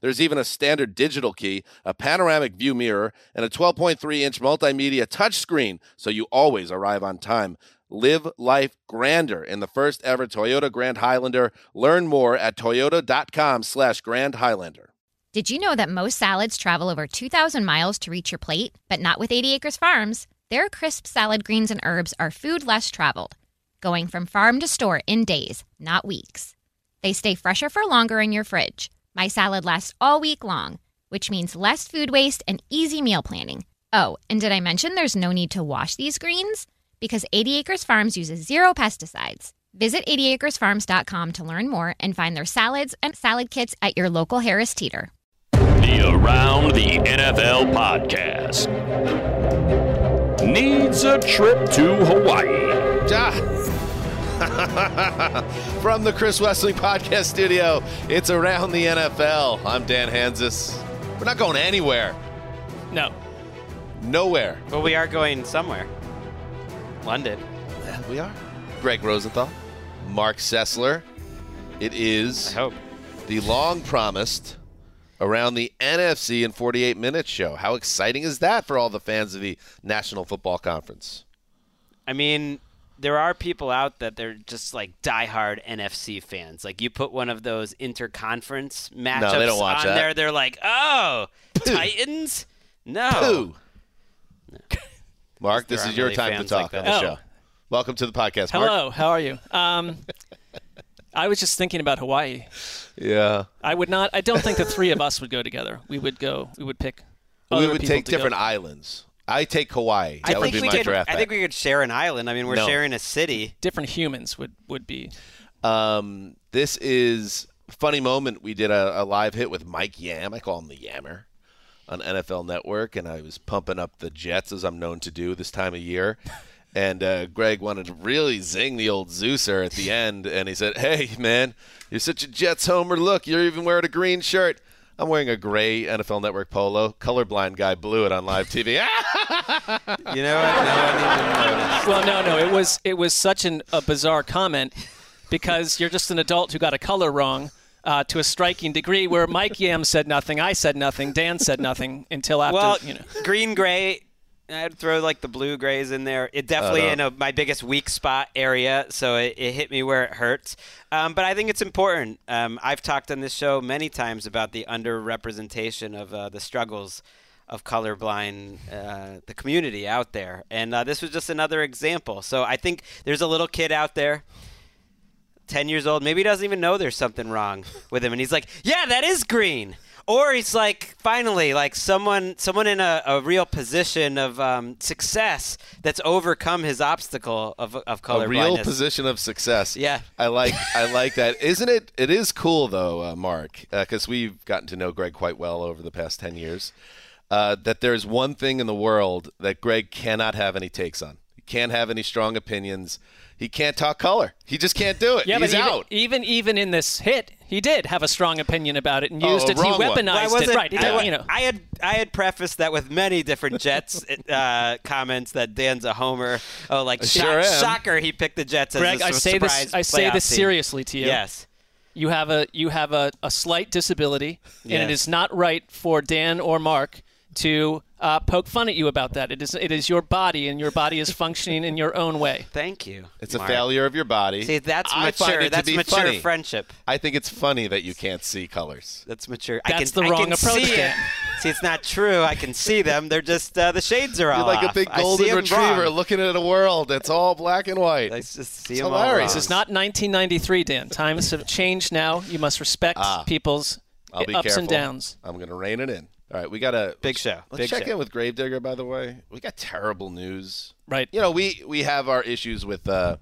There's even a standard digital key, a panoramic view mirror, and a 12.3 inch multimedia touchscreen, so you always arrive on time. Live life grander in the first ever Toyota Grand Highlander. Learn more at toyota.com slash Grand Highlander. Did you know that most salads travel over 2,000 miles to reach your plate? But not with 80 Acres Farms. Their crisp salad greens and herbs are food less traveled, going from farm to store in days, not weeks. They stay fresher for longer in your fridge. My salad lasts all week long, which means less food waste and easy meal planning. Oh, and did I mention there's no need to wash these greens? Because 80 Acres Farms uses zero pesticides. Visit 80acresfarms.com to learn more and find their salads and salad kits at your local Harris Teeter. The Around the NFL podcast needs a trip to Hawaii. From the Chris Wesseling Podcast Studio, it's Around the NFL. I'm Dan Hanzus. We're not going anywhere. No. Nowhere. But we are going somewhere. London. Yeah, we are. Gregg Rosenthal, Marc Sessler. It is I hope. the long promised Around the NFC in 48 Minutes show. How exciting is that for all the fans of the National Football Conference? I mean, there are people out that they're just like diehard NFC fans. Like you put one of those interconference matchups don't watch on that. there, they're like, "Oh, Titans? No." Pooh. Mark, this is your aren't time to talk like on the Oh. show. Welcome to the podcast, Mark. Hello, how are you? Um, I was just thinking about Hawaii. Yeah. I would not. I don't think the three of us would go together. We would go. We would pick. we would take to go. different islands. I take Hawaii. That I would think be we my could. draft I think we could share an island. I mean, we're No. sharing a city. Different humans would would be. Um, this is funny moment. We did a, a live hit with Mike Yam. I call him the Yammer on NFL Network, and I was pumping up the Jets as I'm known to do this time of year. And uh, Greg wanted to really zing the old Zeuser at the end, and he said, "Hey, man, you're such a Jets homer. Look, you're even wearing a green shirt." I'm wearing a gray NFL Network polo. Colorblind guy blew it on live TV. You know what? No one even noticed. Well, no, no. It was it was such an, a bizarre comment because you're just an adult who got a color wrong. Uh, to a striking degree, where Mike Yam said nothing, I said nothing, Dan said nothing until after. Well, you know, green gray. I'd throw like the blue grays in there. It definitely Uh-huh. in a, my biggest weak spot area, so it, it hit me where it hurts. Um, but I think it's important. Um, I've talked on this show many times about the underrepresentation of uh, the struggles of colorblind, uh, the community out there, and uh, this was just another example. So I think there's a little kid out there. 10 years old, maybe he doesn't even know there's something wrong with him. And he's like, yeah, that is green. Or he's like, finally, like someone, someone in a, a real position of um, success that's overcome his obstacle of, of color a real blindness. position of success. Yeah. I like I like that. Isn't it? It is cool though, uh, Mark, because we've gotten to know Greg quite well over the past ten years. Uh, that there's one thing in the world that Greg cannot have any takes on. He can't have any strong opinions. He can't talk color. He just can't do it. yeah, He's but even, out. even even in this hit, he did have a strong opinion about it and Oh, used a it. He wrong weaponized Well, it. wasn't- Right. He I, did, you know. I had I had prefaced that with many different Jets uh, comments that Dan's a homer. Oh, like sho- sure am. shocker, he picked the Jets as Greg, a I su- say this. I say playoff this team. seriously to you. Yes. You have a you have a, a slight disability, and it is not right for Dan or Mark to uh, poke fun at you about that. It is it is your body, and your body is functioning in your own way. Thank you. It's a failure of your body. See, that's I mature. That's be mature funny. friendship. I think it's funny that you can't see colors. That's mature. I That's can, the I wrong can approach, See, it. See, it's not true. I can see them. They're just uh, the shades are all You're like a big I see golden 'em retriever wrong. looking at a world that's all black and white. I just see It's 'em all hilarious. wrong. This is not 1993, Dan. Times have changed now. You must respect Ah. people's I'll be ups careful. and downs. I'm going to rein it in. All right, we got a Big show. Let's Big check show. in with Gravedigger. By the way, we got terrible news. Right. You know, we we have our issues with uh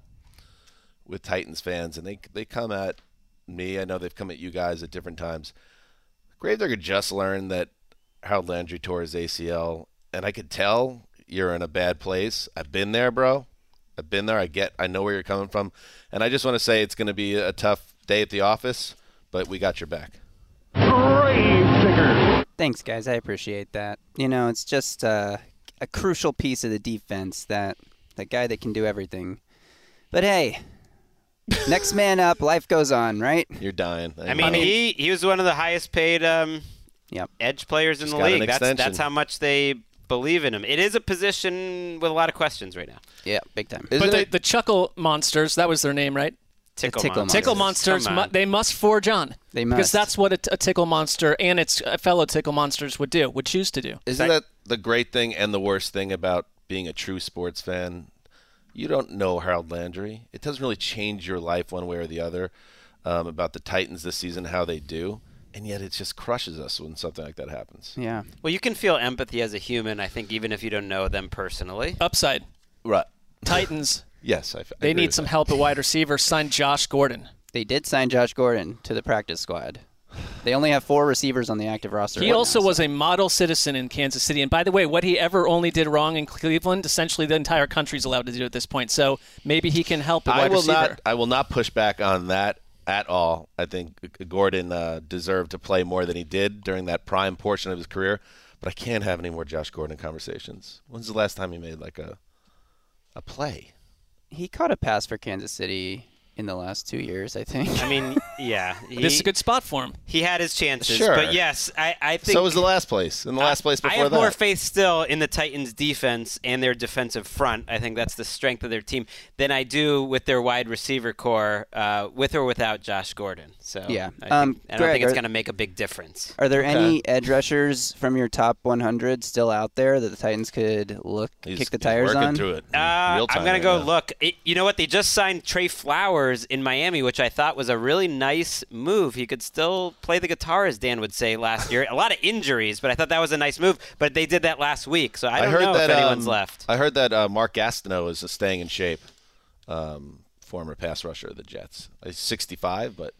with Titans fans, and they they come at me. I know they've come at you guys at different times. Gravedigger just learned that Harold Landry tore his ACL, and I could tell you're in a bad place. I've been there, bro. I've been there. I get. I know where you're coming from, and I just want to say it's going to be a tough day at the office, but we got your back. Thanks, guys. I appreciate that. You know, it's just uh, a crucial piece of the defense that that guy that can do everything. But hey, next man up. Life goes on, right? You're dying. I mean, he he was one of the highest paid um, Yep. edge players in Just the league. That's that's how much they believe in him. It is a position with a lot of questions right now. Yeah, big time. Isn't but the, it- the Chuckle Monsters, that was their name, right? Tickle, Tickle monsters. Tickle Monsters, mu- they must forge on. They must Because that's what a, t- a Tickle Monster and its uh, fellow Tickle Monsters would do, would choose to do. Isn't that the great thing and the worst thing about being a true sports fan? You don't know Harold Landry. It doesn't really change your life one way or the other um, about the Titans this season, how they do. And yet it just crushes us when something like that happens. Yeah. Well, you can feel empathy as a human. I think even if you don't know them personally. Upside. Right. Titans, Yes, I, I they agree need with some that. help at wide receiver. Sign Josh Gordon. They did sign Josh Gordon to the practice squad. They only have four receivers on the active roster. He right also now, so- was a model citizen in Kansas City. And by the way, what he ever only did wrong in Cleveland, essentially the entire country's allowed to do at this point. So maybe he can help at I will receiver. not. I will not push back on that at all. I think Gordon uh, deserved to play more than he did during that prime portion of his career. But I can't have any more Josh Gordon conversations. When's the last time he made like a a play? He caught a pass for Kansas City in the last two years, I think. I mean, yeah, he, This is a good spot for him. he had his chances. Sure. But yes, I, I think So was the last place. In the last place before that. I before have that. more faith still in the Titans' defense and their defensive front. I think that's the strength of their team than I do with their wide receiver core, uh, with or without Josh Gordon. So Yeah. I, Um, I don't Greg, think it's going to make a big difference. Are there Okay. any edge rushers from your top 100 still out there that the Titans could look He's- kick the he's tires working on? through it. Uh, I'm gonna go now. look. It, you know what? They just signed Trey Flowers in Miami, which I thought was a really nice move. He could still play the guitar, as Dan would say last year. a lot of injuries, but I thought that was a nice move. But they did that last week, so I don't heard know that if anyone's um, left. I heard that uh, Mark Gastineau is staying in shape. Um, former pass rusher of the Jets. He's 65, but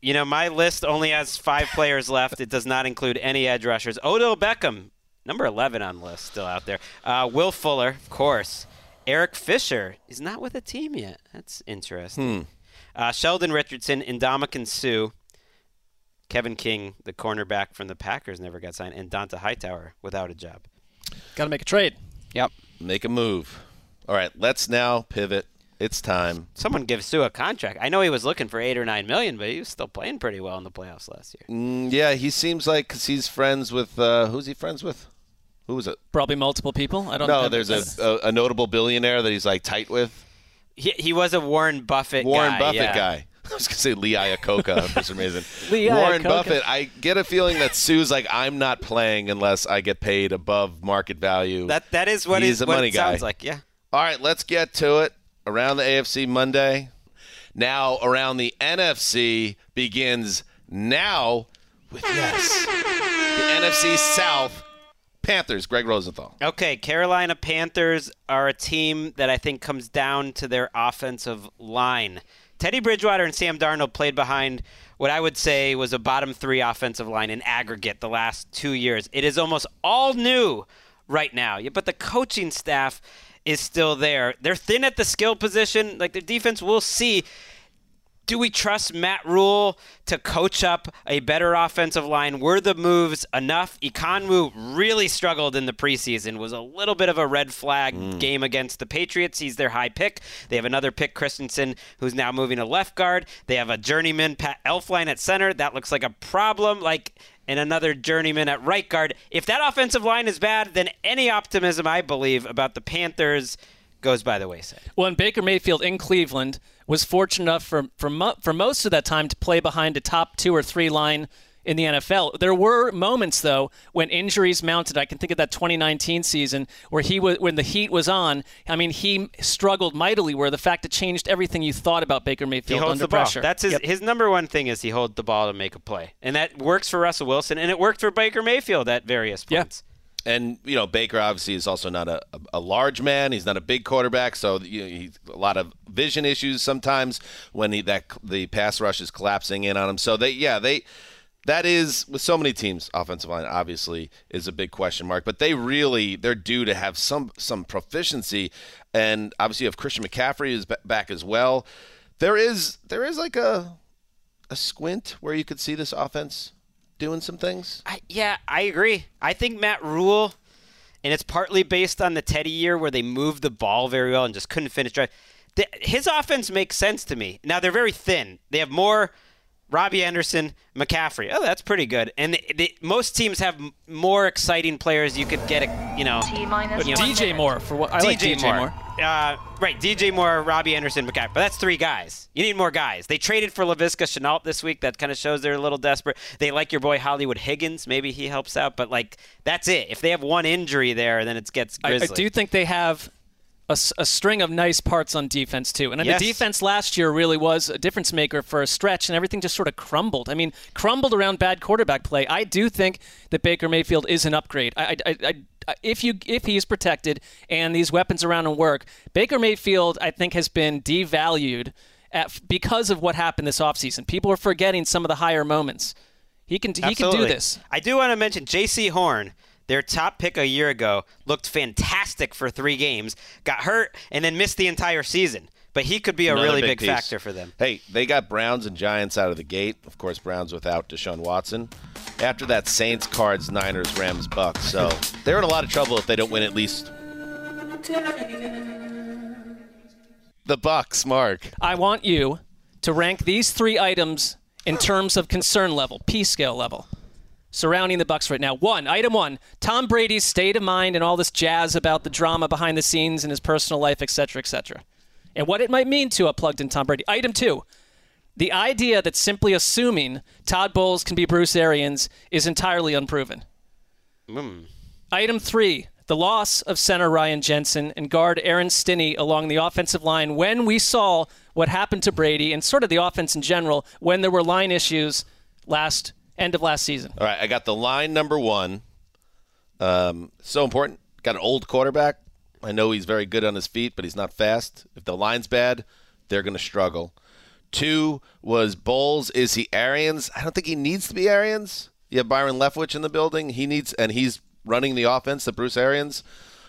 You know, my list only has five players left. It does not include any edge rushers. Odell Beckham, number 11 on the list, still out there. Uh, Will Fuller, of course. Eric Fisher is not with a team yet. That's interesting. Uh, Sheldon Richardson, Ndamukong Suh, Kevin King, the cornerback from the Packers, never got signed, and Dont'a Hightower without a job. Got to make a trade. Yep. make a move. All right, let's now pivot. It's time. Someone give Sue a contract. I know he was looking for eight or nine million, but he was still playing pretty well in the playoffs last year. Mm, yeah, he seems like because he's friends with uh, who's he friends with? Who was it? Probably multiple people. I don't No, know. there's a, a, a notable billionaire that he's like tight with. He, he was a Warren Buffett Warren guy, Buffett yeah. guy. I was gonna say Lee Iacocca for some reason. Lee Warren Iacocca. Buffett. I get a feeling that Suh's like, I'm not playing unless I get paid above market value. That that is what, He's it- a what money it sounds guy. like. Yeah. All right, let's get to it. Around the AFC Monday. Now around the NFC begins now with yes. The NFC South Panthers, Gregg Rosenthal. Okay, Carolina Panthers are a team that I think comes down to their offensive line. Teddy Bridgewater and Sam Darnold played behind what I would say was a bottom three offensive line in aggregate the last two years. It is almost all new right now, but the coaching staff is still there. They're thin at the skill position. Like their defense, we'll see. Do we trust Matt Rhule to coach up a better offensive line? Were the moves enough? Ekwonu really struggled in the preseason. Was a little bit of a red flag hmm. game against the Patriots. He's their high pick. They have another pick, Christensen, who's now moving to left guard. They have a journeyman, Pat Elflein at center. That looks like a problem. Like and another journeyman at right guard. If that offensive line is bad, then any optimism I believe about the Panthers goes by the wayside. Well, and Baker Mayfield in Cleveland was fortunate enough for for, mo- for most of that time to play behind a top two or three line in the NFL. There were moments though when injuries mounted. I can think of that 2019 season where he was when the heat was on. I mean, he struggled mightily. Where the fact it changed everything you thought about Baker He Mayfield holds under the ball. pressure. That's his Yep. his number one thing is he holds the ball to make a play, and that works for Russell Wilson, and it worked for Baker Mayfield at various Yeah. And you know Baker obviously is also not a, a, large man. He's not a big quarterback, so you know, a lot of vision issues sometimes when he, that the pass rush is collapsing in on him. So they yeah they that is with so many teams offensive line obviously is a big question mark, but they really they're due to have some some proficiency. And obviously you have Christian McCaffrey is ba- back as well. There is there is like a a squint where you could see this offense doing some things. I, yeah, I agree. I think Matt Rhule, and it's partly based on the Teddy year where they moved the ball very well and just couldn't finish drive. The, his offense makes sense to me. Now they're very thin. They have more Robbie Anderson, McCaffrey. Oh, that's pretty good. And the, the, most teams have m- more exciting players. You could get a, you know, But you know, DJ Moore for what I like DJ, DJ Moore. Moore. Uh, right, DJ Moore, Robbie Anderson, McCaffrey. But that's three guys. You need more guys. They traded for Laviska Shenault this week. That kind of shows they're a little desperate. They like your boy Hollywood Higgins. Maybe he helps out. But, like, that's it. If they have one injury there, then it gets I, I do think they have a string of nice parts on defense too. And Yes. the defense last year really was a difference maker for a stretch, and everything just sort of crumbled. I mean, crumbled around bad quarterback play. I do think that Baker Mayfield is an upgrade. I, I, I, I, Uh, if you if he is protected and these weapons around him work, Baker Mayfield I think has been devalued at, because of what happened this offseason. People are forgetting some of the higher moments. He can he can do this. I do want to mention Jaycee Horn, their top pick a year ago, looked fantastic for three games, got hurt, and then missed the entire season. But he could be a Another really big, piece. factor for them. Hey, they got Browns and Giants out of the gate. Of course, Browns without Deshaun Watson. After that, Saints, Cards, Niners, Rams, Bucks. So they're in a lot of trouble if they don't win at least. The Bucks, Mark. I want you to rank these three items in terms of concern level, P scale level, surrounding the Bucks right now. One, item one, Tom Brady's state of mind and all this jazz about the drama behind the scenes in his personal life, etc., etc., and what it might mean to a plugged-in Tom Brady. Item two, the idea that simply assuming Todd Bowles can be Bruce Arians is entirely unproven. Item three, the loss of center Ryan Jensen and guard Aaron Stinnie along the offensive line when we saw what happened to Brady and sort of the offense in general when there were line issues last end of last season. All right, I got the line number one. Um, so important. Got an old quarterback. I know he's very good on his feet, but he's not fast. If the line's bad, they're going to struggle. Two was Bowles. Is he Arians? I don't think he needs to be Arians. You have Byron Leftwich in the building. He needs, and he's running the offense that Bruce Arians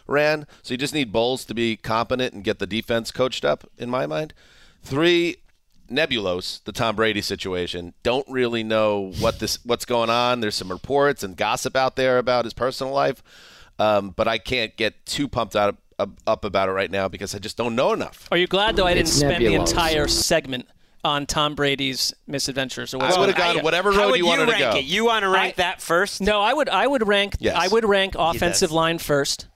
ran. So you just need Bowles to be competent and get the defense coached up, in my mind. Three, Nebulos, the Tom Brady situation. Don't really know what this what's going on. There's some reports and gossip out there about his personal life, um, but I can't get too pumped out up, up about it right now because I just don't know enough. Are you glad though I didn't It's spend the entire segment on Tom Brady's misadventures or what's I would have going on? gone whatever How road would you you wanted rank to go. it? You want to rank I- that first? No, I would I would rank Yes. I would rank offensive line first.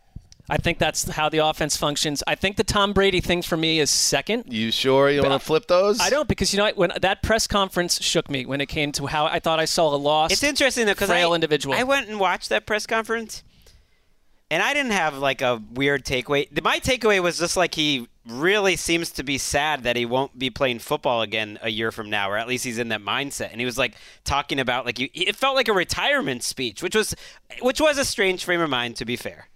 I think that's how the offense functions. I think the Tom Brady thing for me is second. You sure you want to flip those? I don't because you know when that press conference shook me when it came to how I thought I saw a lost. It's interesting though because frail I, individual. I went and watched that press conference, and I didn't have like a weird takeaway. My takeaway was just like he really seems to be sad that he won't be playing football again a year from now, or at least he's in that mindset. And he was like talking about like you, it felt like a retirement speech, which was which was a strange frame of mind to be fair.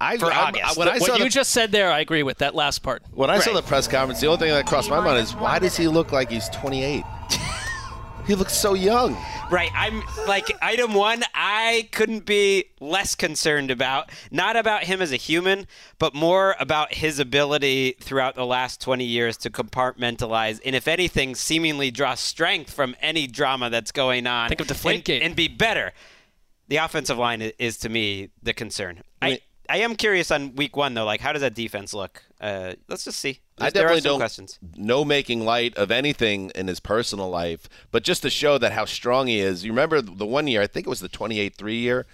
I, for I- August. when I saw what you the, just said there, I agree with that last part. when I saw the press conference, the only thing that crossed my mind is why does he look like he's 28? He looks so young. Right. I'm like item one, I couldn't be less concerned about. Not about him as a human, but more about his ability throughout the last 20 years to compartmentalize and, if anything, seemingly draw strength from any drama that's going on. Think of Deflategate. and, and be better. The offensive line i- is, to me, the concern. I, I am curious on week one though. Like, how does that defense look? Uh, let's just see. I There are definitely some don't questions. no making light of anything in his personal life, but just to show that how strong he is. You remember the one year, I think it was the 28-3 year.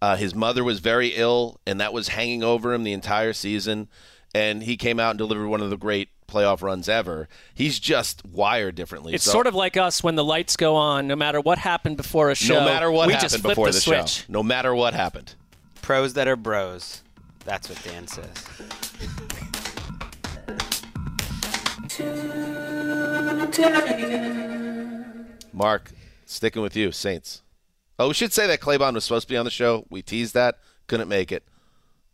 Uh, his mother was very ill, and that was hanging over him the entire season. And he came out and delivered one of the great playoff runs ever. He's just wired differently. It's So sort of like us when the lights go on. No matter what happened before a show, no matter what we happened just flip before the, the, switch. show. No matter what happened. Pros that are bros. That's what Dan says. Mark, sticking with you, Saints. Oh, we should say that Claybon was supposed to be on the show. We teased that, couldn't make it.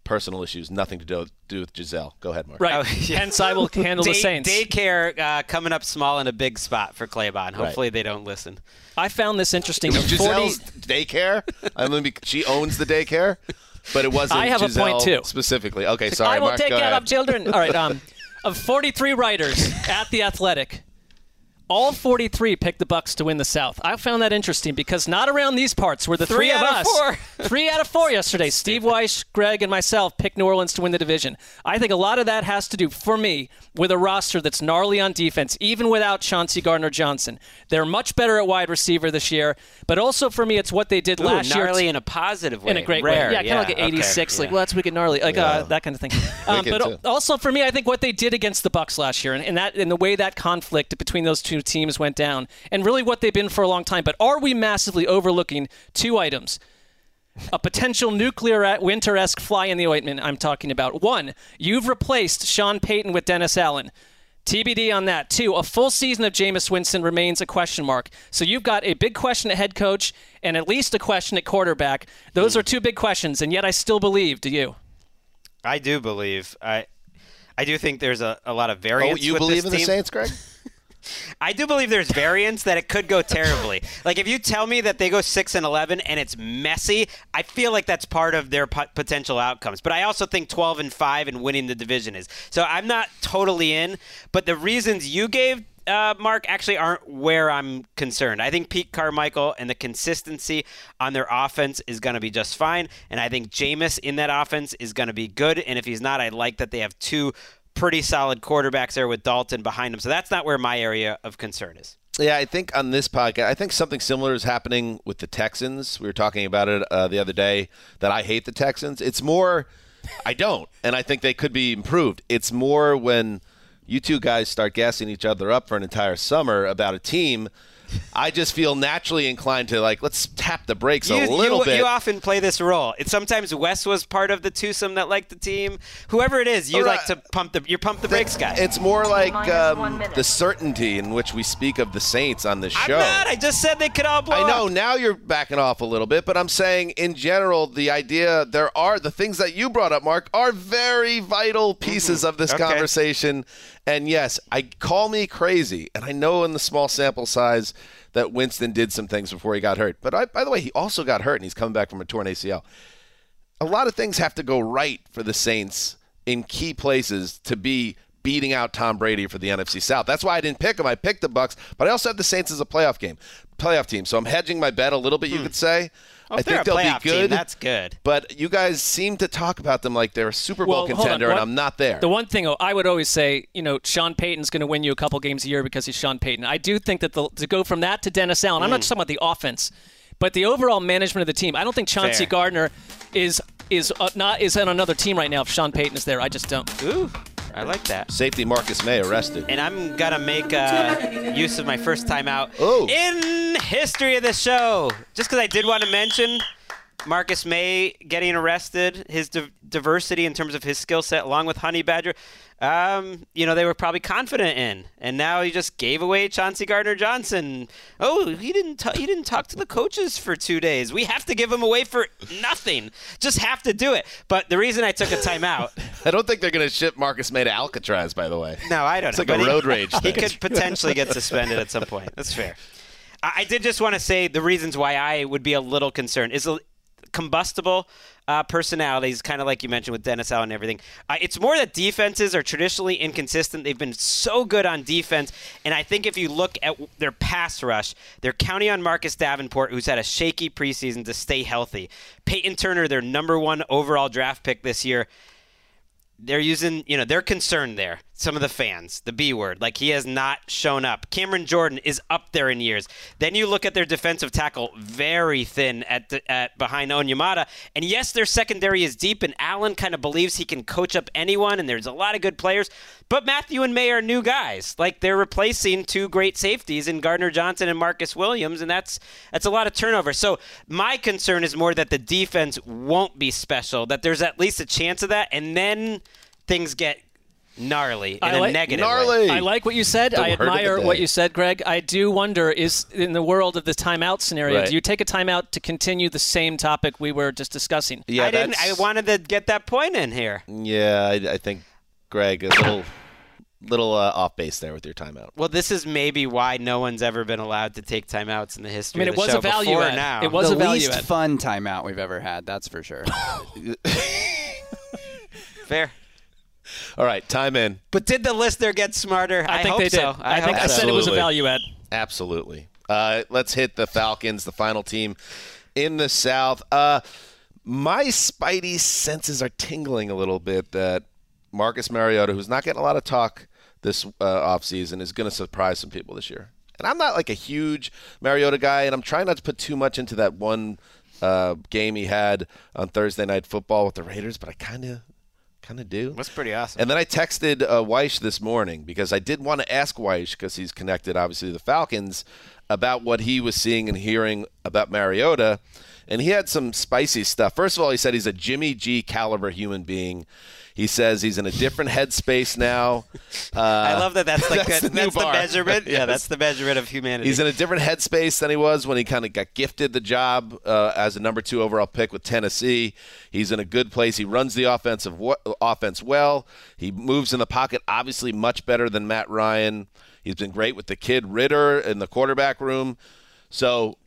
Personal issues, nothing to do, do with Gisele. Go ahead, Mark. Right. Oh, yeah. Hence, I will handle the Day- Saints. Daycare uh, coming up small in a big spot for Claybon. Hopefully they don't listen. I found this interesting. It was 40 Gisele's daycare. I mean, she owns the daycare, but it wasn't. I have a Gisele point, too. Specifically, okay. Sorry, I will Mark, take go care ahead. of children. All right. Um, of 43 writers at the Athletic, all 43 picked the Bucks to win the South. I found that interesting because not around these parts were the Three three, of out of us. four. three out of four yesterday. Steve Wyche, Greg, and myself picked New Orleans to win the division. I think a lot of that has to do, for me, with a roster that's gnarly on defense, even without Chauncey Gardner Johnson. They're much better at wide receiver this year, but also for me, it's what they did Ooh, last year. gnarly in a positive way. in a great Rare. way. Yeah, kind of like an okay, 86. Like, yeah. well, that's wicked gnarly. Like Yeah. uh, that kind of thing. Um, but too. also for me, I think what they did against the Bucks last year, and, and that and the way that conflict between those two teams went down, and really what they've been for a long time. But are we massively overlooking two items? A potential nuclear winter esque fly in the ointment, I'm talking about. One, you've replaced Sean Payton with Dennis Allen. TBD on that. Two, a full season of Jameis Winston remains a question mark. So you've got a big question at head coach and at least a question at quarterback. Those are two big questions, and yet I still believe. Do you? I do believe. I I do think there's a, a lot of Oh, variance. you with believe this in the. Saints, Greg? I do believe there's variance that it could go terribly. like if you tell me that they go six and eleven and it's messy, I feel like that's part of their pot- potential outcomes. But I also think twelve and five and winning the division is. So I'm not totally in. But the reasons you gave. Uh, Mark actually aren't where I'm concerned. I think Pete Carmichael and the consistency on their offense is going to be just fine, and I think Jameis in that offense is going to be good. And if he's not, I like that they have two pretty solid quarterbacks there with Dalton behind him. So that's not where my area of concern is. Yeah, I think on this podcast, I think something similar is happening with the Texans. We were talking about it uh, the other day that I hate the Texans. It's more, I don't, and I think they could be improved. It's more when you two guys start gassing each other up for an entire summer about a team. I just feel naturally inclined to like let's tap the brakes You, a little you, bit. you often play this role. It's sometimes Wes was part of the twosome that liked the team. Whoever it is, you Right. like to pump the you pump the brakes guy. It's more like Minus um, the certainty in which we speak of the Saints on this I'm show. not. I just said they could all blow I know up. now you're backing off a little bit, but I'm saying in general, the idea there are the things that you brought up, Mark, are very vital pieces of this Mm-hmm. Okay. conversation. And yes, I call me crazy, and I know in the small sample size that Winston did some things before he got hurt. But I, by the way, he also got hurt, and he's coming back from a torn ACL. A lot of things have to go right for the Saints in key places to be beating out Tom Brady for the NFC South. That's why I didn't pick him. I picked the Bucks, but I also have the Saints as a playoff game, playoff team. So I'm hedging my bet a little bit. You could say. Well, I think they'll playoff be team, good. that's good. But you guys seem to talk about them like they're a Super Bowl Well, hold on. contender, and I'm not there. The one thing I would always say, you know, Sean Payton's going to win you a couple games a year because he's Sean Payton. I do think that the, to go from that to Dennis Allen, I'm not just talking about the offense, but the overall management of the team. I don't think Chauncey Fair. Gardner is is uh, not is on another team right now if Sean Payton is there. I just don't. Ooh, I like that. Safety Marcus Maye arrested. And I'm gonna make uh, use of my first time out Oh. in history of the show, just because I did want to mention Marcus Maye getting arrested, his di- diversity in terms of his skill set, along with Honey Badger. Um, you know, they were probably confident in, and now he just gave away Chauncey Gardner Johnson. Oh, he didn't. T- he didn't talk to the coaches for two days. We have to give him away for nothing. Just have to do it. But the reason I took a timeout. I don't think they're going to ship Marcus Maye to Alcatraz, by the way. No, I don't It's know. like a but he- road rage He thing. could potentially get suspended at some point. That's fair. I I did just want to say the reasons why I would be a little concerned is combustible. uh, personalities, kind of like you mentioned with Dennis Allen and everything. Uh, it's more that defenses are traditionally inconsistent. They've been so good on defense, and I think if you look at their pass rush, they're counting on Marcus Davenport, who's had a shaky preseason, to stay healthy. Payton Turner, their number one overall draft pick this year they're using, you know, they're concerned there. Some of the fans, the B word, like he has not shown up. Cameron Jordan is up there in years. Then you look at their defensive tackle, very thin at the, at behind Onyemata. And yes, their secondary is deep, and Allen kind of believes he can coach up anyone, and there's a lot of good players. But Mathieu and Maye are new guys. Like they're replacing two great safeties in Gardner Johnson and Marcus Williams, and that's that's a lot of turnover. So my concern is more that the defense won't be special, that there's at least a chance of that, and then things get gnarly in I a like- negative Gnarly. way. I like what you said. The I word of the admire what you said, Greg. I do wonder is in the world of the timeout scenario, Right. do you take a timeout to continue the same topic we were just discussing? Yeah, I didn't. I wanted to get that point in here. Yeah, I, I think Greg a little little uh, off base there with your timeout. Well, this is maybe why no one's ever been allowed to take timeouts in the history. I history. mean, of it was a value add. now. It was the a value least add. fun timeout we've ever had. That's for sure. fair. All right, time in. But did the listener get smarter? I, think hope they did. so. I, think hope I said it was a value add. Absolutely. Uh, let's hit the Falcons, the final team in the South. Uh, my spidey senses are tingling a little bit that Marcus Mariota, who's not getting a lot of talk this uh, offseason, is going to surprise some people this year. And I'm not like a huge Mariota guy, and I'm trying not to put too much into that one uh, game he had on Thursday Night Football with the Raiders, but I kind of kind of do. That's pretty awesome. And then I texted uh, Wyche this morning because I did want to ask Wyche because he's connected, obviously, to the Falcons about what he was seeing and hearing about Mariota. And he had some spicy stuff. First of all, he said he's a Jimmy G caliber human being. He says he's in a different headspace now. Uh, I love that. That's like that's the, the that's the measurement. Yeah, that's the measurement of humanity. He's in a different headspace than he was when he kind of got gifted the job uh, as a number two overall pick with Tennessee. He's in a good place. He runs the offensive offense well. He moves in the pocket, obviously much better than Matt Ryan. He's been great with the kid Ridder in the quarterback room. So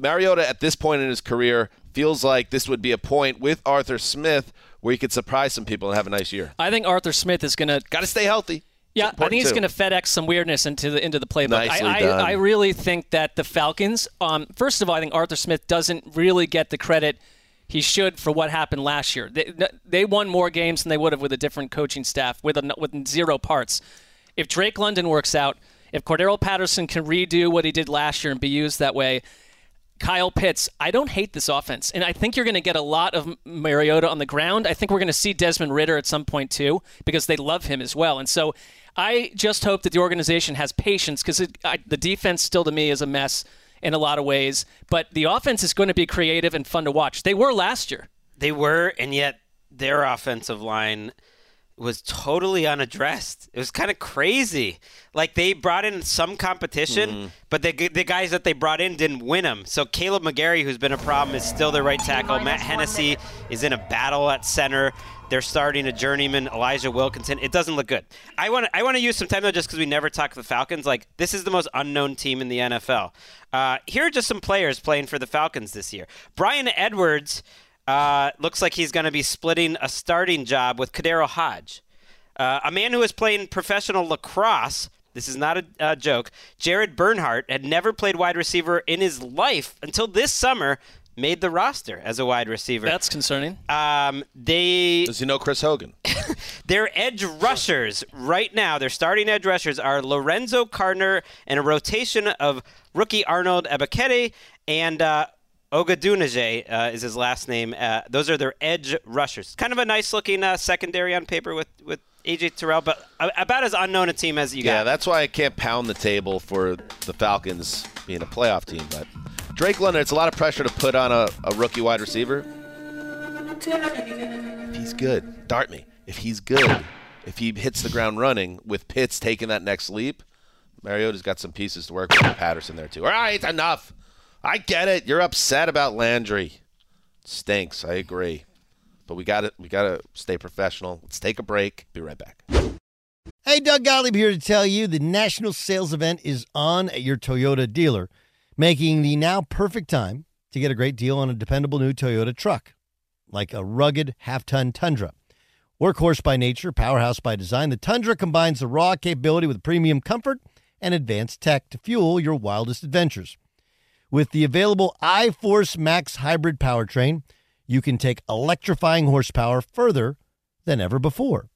Mariota at this point in his career feels like this would be a point with Arthur Smith where you could surprise some people and have a nice year. I think Arthur Smith is going to Got to stay healthy. Yeah, I think he's going to FedEx some weirdness into the into the playbook. I. I, I really think that the Falcons. Um, first of all, I think Arthur Smith doesn't really get the credit he should for what happened last year. They, they won more games than they would have with a different coaching staff with a, with zero parts. If Drake London works out, if Cordarrelle Patterson can redo what he did last year and be used that way, Kyle Pitts, I don't hate this offense. And I think you're going to get a lot of Mariota on the ground. I think we're going to see Desmond Ridder at some point too, because they love him as well. And so I just hope that the organization has patience because the defense still to me is a mess in a lot of ways. But the offense is going to be creative and fun to watch. They were last year. They were, and yet their offensive line was totally unaddressed. It was kind of crazy. Like they brought in some competition, but the the guys that they brought in didn't win them. So Kaleb McGary, who's been a problem, is still their right tackle. Matt Hennessy is in a battle at center. They're starting a journeyman, Elijah Wilkinson. It doesn't look good. I want to I want to use some time though, just because we never talk to the Falcons. Like this is the most unknown team in the NFL. Uh, here are just some players playing for the Falcons this year. Bryan Edwards. Uh, looks like he's going to be splitting a starting job with KhaDarel Hodge. Uh, a man who is playing professional lacrosse. This is not a uh, joke. Jared Bernhardt had never played wide receiver in his life until this summer. Made the roster as a wide receiver. That's concerning. um, they Does he know Chris Hogan? their edge rushers right now, their starting edge rushers are Lorenzo Gardner and a rotation of rookie Arnold Ebiketie and uh, Ogundeji uh, is his last name. Uh, those are their edge rushers. Kind of a nice looking uh, secondary on paper with, with AJ Terrell, but about as unknown a team as you guys. Yeah, got. that's why I can't pound the table for the Falcons being a playoff team. But Drake London, it's a lot of pressure to put on a, a rookie wide receiver. If he's good, dart me. If he's good, if he hits the ground running with Pitts taking that next leap, Mariota's got some pieces to work with. Patterson there too. All right, enough. I get it. You're upset about Landry. Stinks. I agree. But we got to we got to stay professional. Let's take a break. Be right back. Hey, Doug Gottlieb here to tell you the national sales event is on at your Toyota dealer, making the now perfect time to get a great deal on a dependable new Toyota truck. like a rugged half ton Tundra. Workhorse by nature, powerhouse by design, the Tundra combines the raw capability with premium comfort and advanced tech to fuel your wildest adventures. With the available iForce Max hybrid powertrain, you can take electrifying horsepower further than ever before.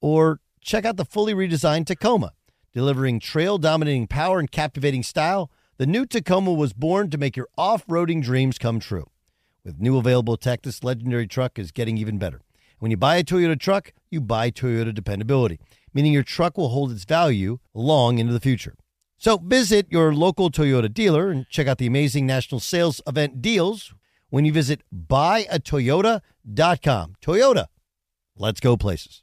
Or check out the fully redesigned Tacoma, delivering trail dominating power and captivating style. The new Tacoma was born to make your off roading dreams come true. With new available tech, this legendary truck is getting even better. When you buy a Toyota truck, you buy Toyota dependability, meaning your truck will hold its value long into the future. So visit your local Toyota dealer and check out the amazing national sales event deals when you visit buyatoyota.com. Toyota, let's go places.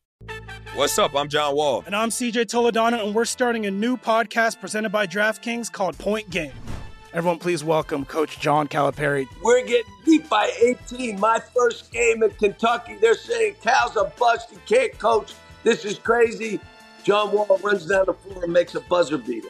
What's up? I'm John Wall. And I'm CJ Toledano, and we're starting a new podcast presented by DraftKings called Point Game. Everyone, please welcome Coach John Calipari. We're getting beat by 18. My first game in Kentucky, they're saying Cal's a bust. He can't coach. This is crazy. John Wall runs down the floor and makes a buzzer beater.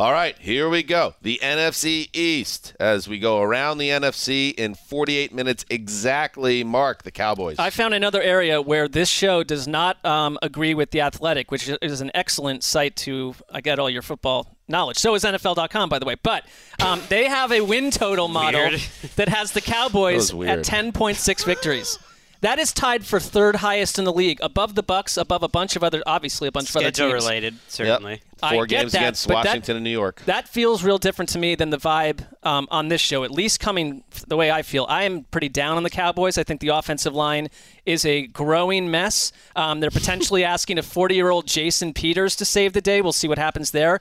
All right, here we go. The NFC East as we go around the NFC in 48 minutes exactly. Mark the Cowboys. I found another area where this show does not um, agree with the Athletic, which is an excellent site to I get all your football knowledge. So is NFL.com, by the way. But um, they have a win total model that has the Cowboys at 10.6 victories. That is tied for third highest in the league, above the Bucks, above a bunch of other, obviously a bunch Schedule of other teams. related, certainly. Yep. Four get games that, against but that- Washington and New York. That feels real different to me than the vibe um, on this show. At least coming the way I feel, I am pretty down on the Cowboys. I think the offensive line is a growing mess. Um, they're potentially asking a 40-year-old Jason Peters to save the day. We'll see what happens there.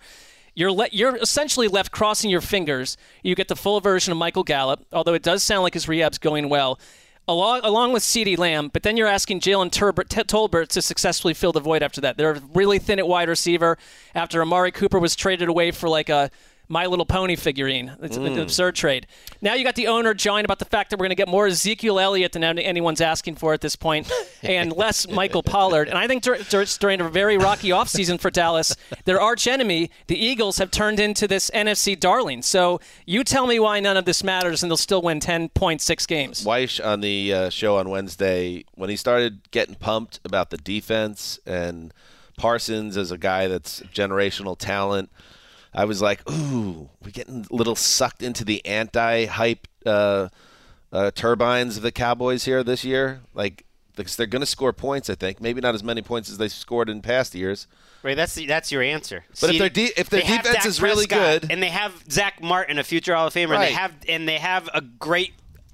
You're le- you're essentially left crossing your fingers. You get the full version of Michael Gallup, although it does sound like his rehab's going well. Along, along with CeeDee Lamb, but then you're asking Jalen Tolbert to successfully fill the void after that. They're really thin at wide receiver after Amari Cooper was traded away for like a My Little Pony figurine. It's an Mm. absurd trade. Now you got the owner jawing about the fact that we're going to get more Ezekiel Elliott than anyone's asking for at this point, and less Michael Pollard. And I think dur- dur- during a very rocky offseason for Dallas, their arch enemy, the Eagles, have turned into this NFC darling. So you tell me why none of this matters, and they'll still win 10.6 games. Wyche on the uh, show on Wednesday when he started getting pumped about the defense and Parsons as a guy that's generational talent. I was like, ooh, we're getting a little sucked into the anti-hype uh, uh, turbines of the Cowboys here this year. Like, because they're going to score points, I think. Maybe not as many points as they scored in past years. Right, that's that's your answer. But if their de- if their defense is really good- and they have Zack Martin, a future Hall of Famer, and they have and they have a great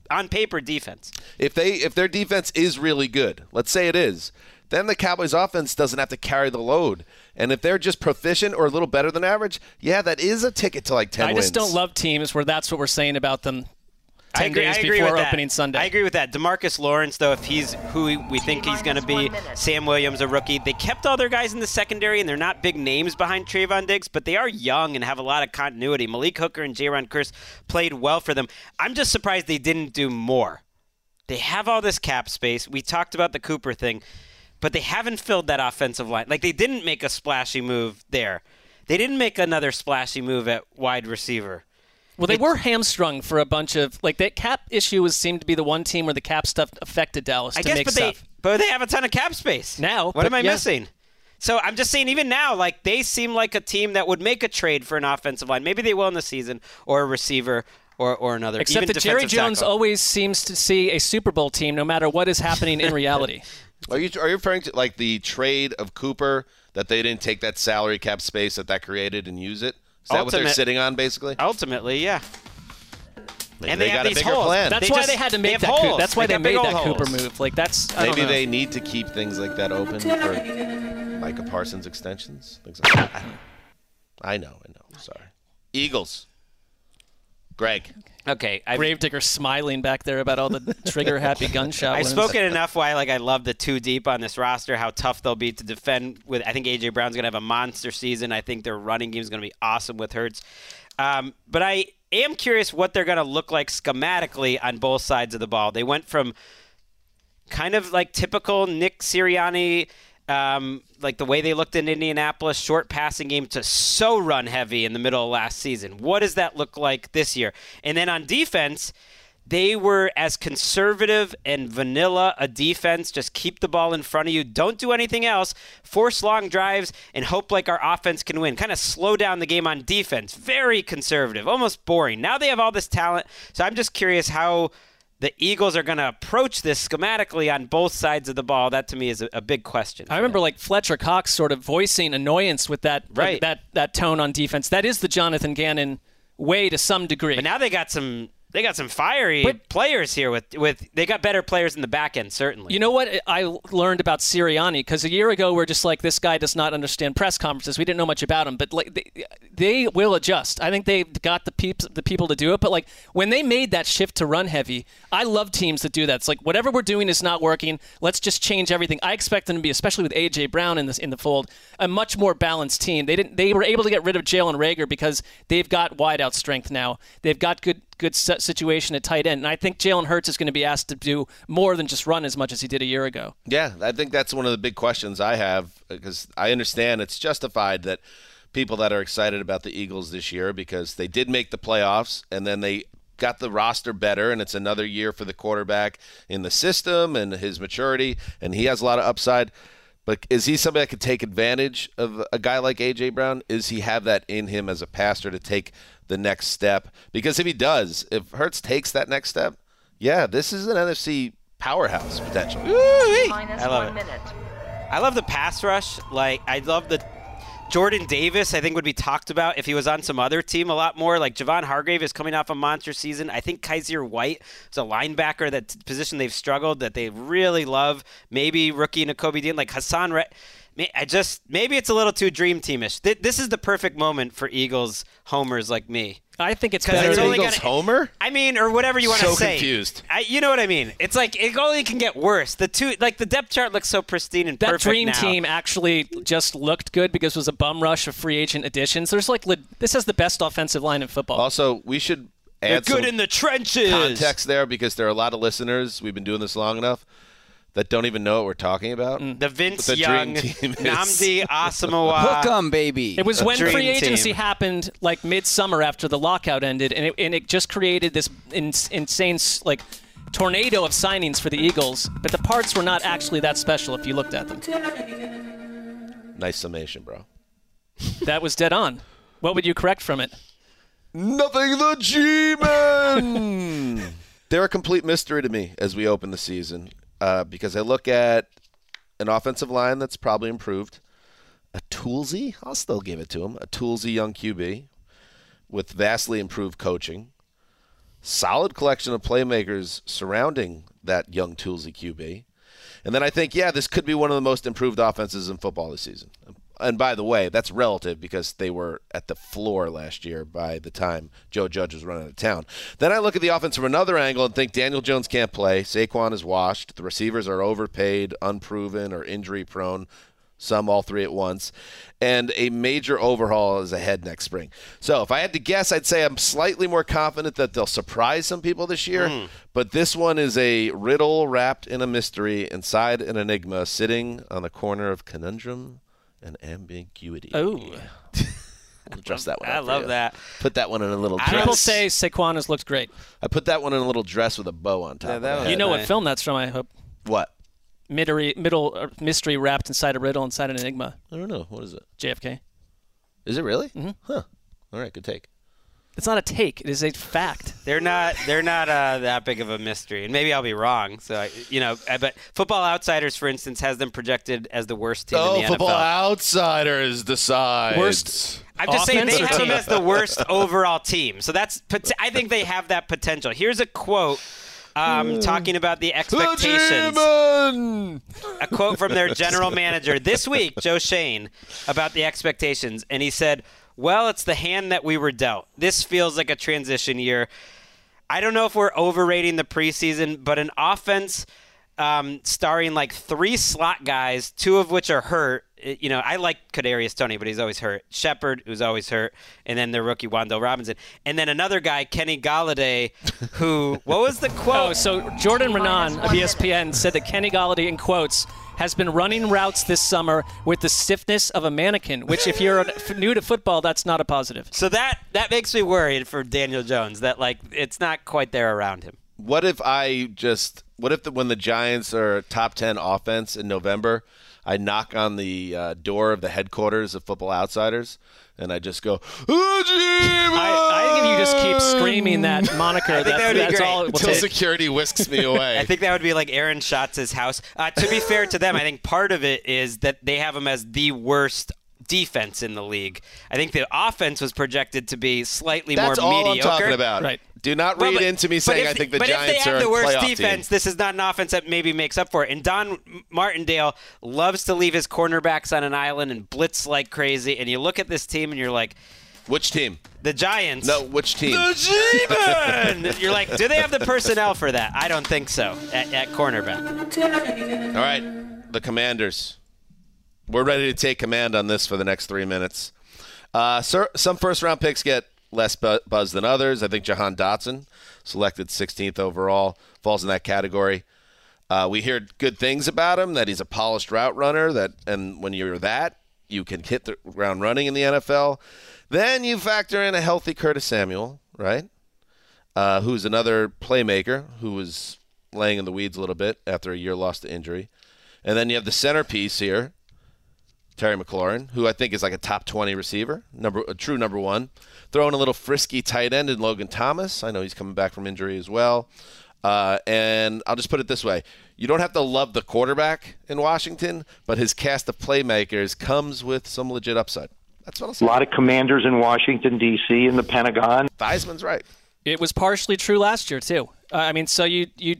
on paper defense. If they if their defense is really good, let's say it is, then the Cowboys offense doesn't have to carry the load. And if they're just proficient or a little better than average, yeah, that is a ticket to like 10 I just wins. don't love teams where that's what we're saying about them 10 I agree, days I agree before with that. opening Sunday. I agree with that. Demarcus Lawrence, though, if he's who we- we think he's going to be, Sam Williams, a rookie. They kept all their guys in the secondary, and they're not big names behind Trevon Diggs, but they are young and have a lot of continuity. Malik Hooker and Jayron Kearse played well for them. I'm just surprised they didn't do more. They have all this cap space. We talked about the Cooper thing, but they haven't filled that offensive line. Like they didn't make a splashy move there. They didn't make another splashy move at wide receiver. Well, they were hamstrung for a bunch of like that cap issue was seemed to be the one team where the cap stuff affected Dallas I to guess, make but stuff. they but they have a ton of cap space now, What am I yeah. missing? So I'm just saying, even now, like they seem like a team that would make a trade for an offensive line. Maybe they will in the season, or a receiver, or or another. Except that Jerry Jones tackle. always seems to see a Super Bowl team no matter what is happening in reality. Are you are you referring to like the trade of Cooper that they didn't take that salary cap space that that created and use it? Is that what they're sitting on basically? Ultimately, yeah. Maybe and they, they, have got a these bigger holes. plan. That's They why just- they had to make that. holes. That's why They they, made that old Cooper move. Like that's I don't Maybe know. they need to keep things like that open for Micah Parsons extensions, things like that. I know, I know. Sorry. Eagles. Greg. Okay, I've, Gravedigger smiling back there about all the trigger happy gunshot. I've spoken enough why like I love the two deep on this roster, how tough they'll be to defend with I think AJ Brown's gonna have a monster season. I think their running game is gonna be awesome with Hurts. Um, but I am curious what they're gonna look like schematically on both sides of the ball. They went from kind of like typical Nick Sirianni, um, like the way they looked in Indianapolis, short passing game to so run heavy in the middle of last season. What does that look like this year? And then on defense, they were as conservative and vanilla a defense. Just keep the ball in front of you. Don't do anything else. Force long drives and hope like our offense can win. Kind of slow down the game on defense. Very conservative, almost boring. Now they have all this talent. So I'm just curious how the Eagles are going to approach this schematically on both sides of the ball. That to me is a, a big question. I remember like Fletcher Cox sort of voicing annoyance with that Right. that that tone on defense. That is the Jonathan Gannon way to some degree. But now they got some. They got some fiery players here with with they got better players in the back end certainly. You know what I learned about Sirianni? Because a year ago we're just like this guy does not understand press conferences. We didn't know much about him, but like they, they will adjust. I think they've got the peeps, the people to do it. But like when they made that shift to run heavy, I love teams that do that. It's like whatever we're doing is not working. Let's just change everything. I expect them to be, especially with AJ Brown in this in the fold, a much more balanced team. They didn't. They were able to get rid of Jalen Reagor because they've got wideout strength now. They've got good good si- situation at tight end, and I think Jalen Hurts is going to be asked to do more than just run as much as he did a year ago. Yeah, I think that's one of the big questions I have because I understand it's justified that people that are excited about the Eagles this year because they did make the playoffs and then they got the roster better and it's another year for the quarterback in the system and his maturity and he has a lot of upside. But is he somebody that could take advantage of a guy like AJ Brown? Is he have that in him as a passer to take the next step? Because if he does, if Hurts takes that next step, yeah, this is an NFC powerhouse potential. I love it. I love the pass rush. Like I love the Jordan Davis. I think would be talked about if he was on some other team a lot more. Like Javon Hargrave is coming off a monster season. I think Kyzir White is a linebacker that position they've struggled that they really love. Maybe rookie Nakobe Dean like Hassan. Re- May- I just maybe it's a little too dream teamish. Th- This is the perfect moment for Eagles homers like me. I think it's 'Cause better. it's only Eagles gonna- homer? I mean, or whatever you want to So say. So confused. I, you know what I mean? It's like it only can get worse. The two, like the depth chart looks so pristine and that perfect dream now. team actually just looked good because it was a bum rush of free agent additions. There's like le- this has the best offensive line in football. Also, we should They're add good some in the trenches. context there because there are a lot of listeners. We've been doing this long enough that don't even know what we're talking about. Mm. The Vince the Young, dream team is. Nnamdi Asomugha. Hook 'em, baby. It was when Dream free agency team. happened, like midsummer after the lockout ended, and it, and it just created this in, insane like tornado of signings for the Eagles. But the parts were not actually that special if you looked at them. Nice summation, bro. That was dead on. What would you correct from it? Nothing the G-Men. They're a complete mystery to me as we open the season uh, because I look at an offensive line that's probably improved, a toolsy, I'll still give it to him, a toolsy young QB with vastly improved coaching, solid collection of playmakers surrounding that young toolsy QB. And then I think, yeah, this could be one of the most improved offenses in football this season. And by the way, that's relative because they were at the floor last year by the time Joe Judge was running out of town. Then I look at the offense from another angle and think Daniel Jones can't play. Saquon is washed. The receivers are overpaid, unproven, or injury prone. Some all three at once. And a major overhaul is ahead next spring. So if I had to guess, I'd say I'm slightly more confident that they'll surprise some people this year. Hmm. But this one is a riddle wrapped in a mystery inside an enigma sitting on the corner of conundrum and ambiguity. Oh, dress that one. I love you. that. Put that one in a little dress. People say Saquon has looked great. I put that one in a little dress with a bow on top. Yeah, that it. was You know what nice. film that's from? I hope. what? Middle, middle uh, mystery wrapped inside a riddle inside an enigma. I don't know. What is it? JFK. Is it really? Mm-hmm. Huh. All right. Good take. It's not a take. It is a fact. They're not. They're not uh, that big of a mystery, and maybe I'll be wrong. So I, you know, I- but Football Outsiders, for instance, has them projected as the worst team Oh, in the football NFL. outsiders decide. Worst I'm just saying they or have them as the worst overall team. So that's. I think they have that potential. Here's a quote. Um, talking about the expectations. A quote from their general manager this week, Joe Schoen, about the expectations. And he said, Well, it's the hand that we were dealt. This feels like a transition year. I don't know if we're overrating the preseason, but an offense um, starring like three slot guys, two of which are hurt. You know, I like Kadarius Toney, but he's always hurt. Shepard, who's always hurt, and then the rookie Wan'Dale Robinson, and then another guy, Kenny Golladay, who what was the quote? Oh, so Jordan Raanan of ESPN said that Kenny Golladay, in quotes, has been running routes this summer with the stiffness of a mannequin. Which, if you're new to football, that's not a positive. So that that makes me worried for Daniel Jones that like it's not quite there around him. What if I just? What if the, when the Giants are top ten offense in November, I knock on the uh, door of the headquarters of Football Outsiders, and I just go, I, I think if you just keep screaming that moniker, I think that would be that's great. all it until take. security whisks me away. I think that would be like Aaron Schatz's house. Uh, to be fair to them, I think part of it is that they have him as the worst defense in the league. I think the offense was projected to be slightly That's more all mediocre. I'm talking about. Right. Do not read but- into me saying I think the but Giants if they are have the worst defense, team. this is not an offense that maybe makes up for it. And Don Martindale loves to leave his cornerbacks on an island and blitz like crazy. And you look at this team and you're like, Which team? the Giants. No, which team? Demon! You're like, do they have the personnel for that? I don't think so at, at cornerback. All right, the Commanders. We're ready to take command on this for the next three minutes. Uh, sir, some first round picks get less bu- buzz than others. I think Jahan Dotson, selected 16th overall, falls in that category. Uh, we hear good things about him that he's a polished route runner. That and when you're that, you can hit the ground running in the NFL. Then you factor in a healthy Curtis Samuel, right? Uh, who's another playmaker who was laying in the weeds a little bit after a year lost to injury. And then you have the centerpiece here, Terry McLaurin, who I think is like a top 20 receiver, number a true number one. Throwing a little frisky tight end in Logan Thomas. I know he's coming back from injury as well. Uh, and I'll just put it this way: you don't have to love the quarterback in Washington, but his cast of playmakers comes with some legit upside. That's what I'll A lot of commanders in Washington, D.C., in the Pentagon. Theismann's right. It was partially true last year too. Uh, I mean, so you you,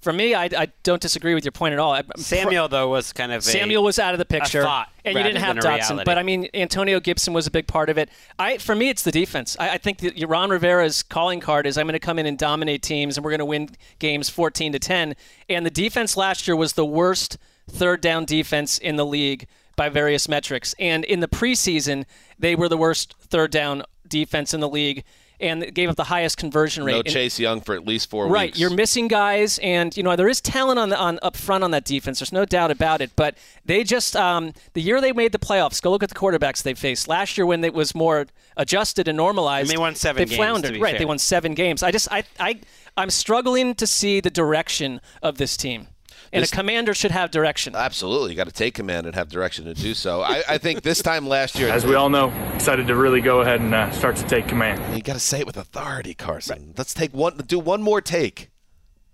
for me, I, I don't disagree with your point at all. Samuel, though, was kind of a, Samuel was out of the picture, a thought and you didn't have Dotson. But I mean, Antonio Gibson was a big part of it. I, for me, it's the defense. I, I think that Ron Rivera's calling card is I'm going to come in and dominate teams, and we're going to win games 14 to 10. And the defense last year was the worst third down defense in the league by various metrics. And in the preseason, they were the worst third down defense in the league, and gave up the highest conversion rate. No And- Chase Young for at least four Right, weeks. Right, you're missing guys, and you know there is talent on the on up front on that defense. There's no doubt about it. But they just um, the year they made the playoffs. Go look at the quarterbacks they faced last year when it was more adjusted and normalized. And they won seven They games, floundered. to be right, fair. they won seven games. I just I I I'm struggling to see the direction of this team. And This- a commander should have direction. Absolutely, you got to take command and have direction to do so. I, I think this time last year, As we all know, excited to really go ahead and uh, start to take command. you got to say it with authority, Carson. Let's take one, do one more take.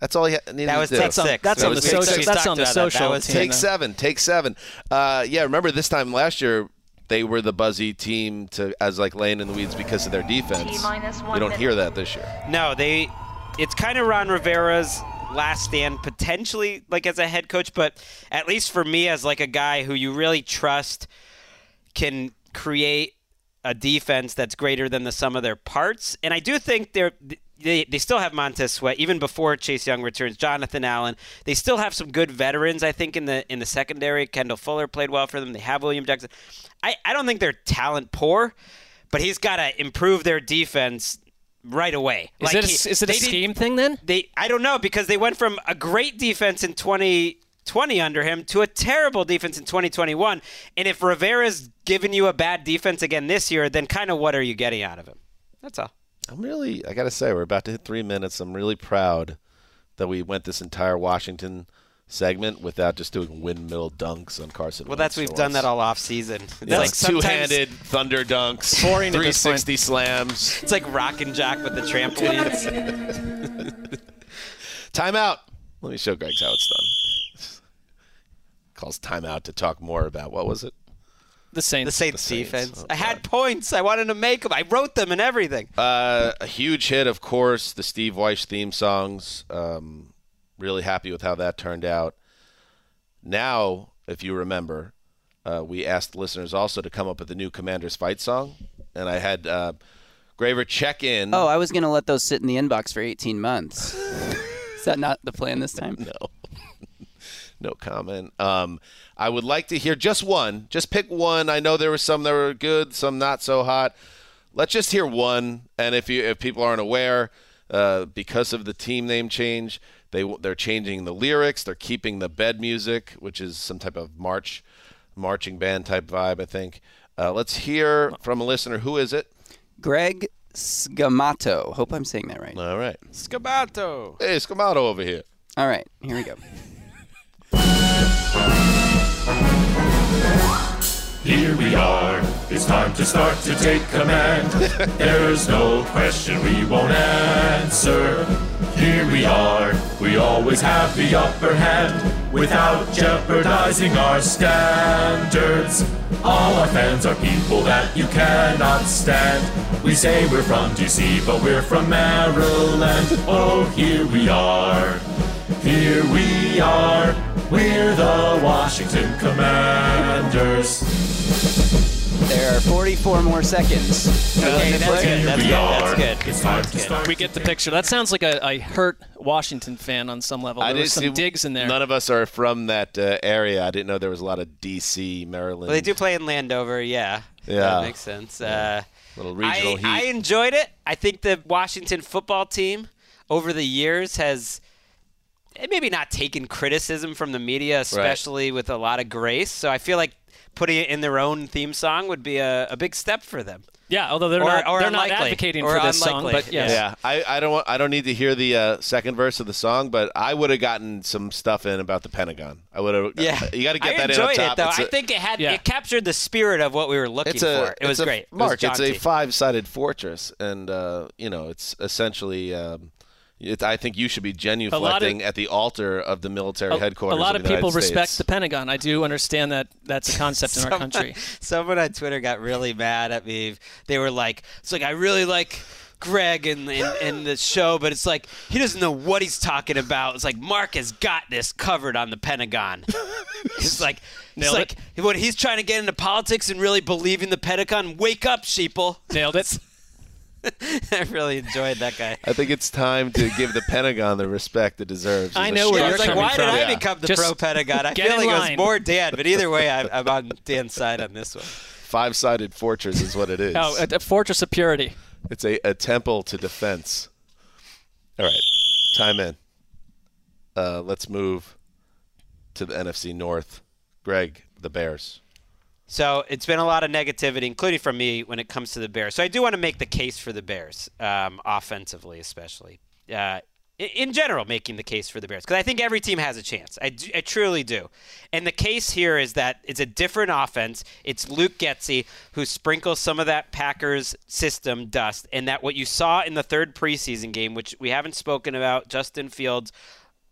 That's all you ha- need That to was do. take six. that's That on the social- six. that's on the talked that. social That was. Take seven. Take seven. Uh, yeah, remember this time last year they were the buzzy team to as like laying in the weeds because of their defense. You don't hear that this year. No, they. It's kind of Ron Rivera's last stand, potentially like as a head coach, but at least for me, as like a guy who you really trust, can create a defense that's greater than the sum of their parts. And I do think they're. They, they still have Montez Sweat even before Chase Young returns. Jonathan Allen. They still have some good veterans. I think in the in the secondary. Kendall Fuller played well for them. They have William Jackson. I, I don't think they're talent poor, but he's got to improve their defense right away. Is Like it a, he- is it a they did- scheme thing then? They I don't know because they went from a great defense in 2020 under him to a terrible defense in 2021. And if Rivera's giving you a bad defense again this year, then kind of what are you getting out of him? That's all. I'm really, I got to say, we're about to hit three minutes. I'm really proud that we went this entire Washington segment without just doing windmill dunks on Carson. Well, that's we've for done that all off season. It's Yeah, like two-handed thunder dunks, Boring 360 slams. It's like rock and jack with the trampolines. Timeout. Let me show Greg's how it's done. Calls timeout to talk more about what was it? The Saints. The Saints, The Saints. defense. Oh, I had points. I wanted to make them. I wrote them and everything. Uh, a huge hit, of course, the Steve Wyche theme songs. Um, really happy with how that turned out. Now, if you remember, uh, we asked listeners also to come up with a new Commander's Fight song, and I had uh, Graver check in. Oh, I was going to let those sit in the inbox for 18 months. Is that not the plan this time? No. no comment. Um, I would like to hear just one. Just pick one. I know there were some that were good, some not so hot. Let's just hear one. And if you if people aren't aware, uh, because of the team name change, they they're changing the lyrics. They're keeping the bed music, which is some type of march, marching band type vibe. I think. Uh, let's hear from a listener. Who is it? Greg Scamato. Hope I'm saying that right. All right. Scamato. Hey, Scamato over here. All right, here we go. Here we are, it's time to start to take command. There's no question we won't answer. Here we are, we always have the upper hand without jeopardizing our standards. All our fans are people that you cannot stand. We say we're from DC, but we're from Maryland. Oh, here we are, here we are. We're the Washington Commanders. There are 44 more seconds. Okay, that's good. That's good. That's good. It's time to start. We get the picture. That sounds like a, a hurt Washington fan on some level. I There was some see- digs in there. None of us are from that uh, area. I didn't know there was a lot of D.C., Maryland. Well, they do play in Landover, yeah. Yeah. That makes sense. Uh, Little regional I, heat. I enjoyed it. I think the Washington football team over the years has maybe not taken criticism from the media, especially with a lot of grace. So I feel like putting it in their own theme song would be a, a big step for them. yeah, although they're Or- not or they're not advocating Or for this song, but yes. Yeah, I, I don't want, I don't need to hear the uh, second verse of the song, but I would have gotten some stuff in about the Pentagon. I would have. Yeah, you got to get I that in up enjoyed top. it though. It's I a- think it had Yeah. it captured the spirit of what we were looking a, for. It was it's a- great. It was Marc, it's a five-sided fortress, and uh, you know, it's essentially. Um, it, I think you should be lot of- genuflecting at the altar of the military A, headquarters. a lot of, of people United respect the Pentagon. I do understand that that's a concept in our country. Someone on Twitter got really mad at me. They were like, "It's like I really like." Gregg in, in, in the show, but it's like he doesn't know what he's talking about. It's like Marc has got this covered on the Pentagon. it's like it's like when he's trying to get into politics and really believe in the Pentagon. Wake up, sheeple! Nailed it. I really enjoyed that guy. I think it's time to give the Pentagon the respect it deserves. I know where you're like, coming why from. did I become the Just pro Pentagon? I feel in like it was more Dan, but either way, I, I'm on Dan's side on this one. Five-sided fortress is what it is. Oh, a, a fortress of purity. It's a, a temple to defense. All right, time in. Uh, let's move to the NFC North. Gregg, the Bears. So it's been a lot of negativity, including from me, when it comes to the Bears. So I do want to make the case for the Bears, um, offensively, especially. Uh, in general, making the case for the Bears because I think every team has a chance. I, do- I truly do. And the case here is that it's a different offense. It's Luke Getsy who sprinkles some of that Packers system dust, and that what you saw in the third preseason game, which we haven't spoken about, Justin Fields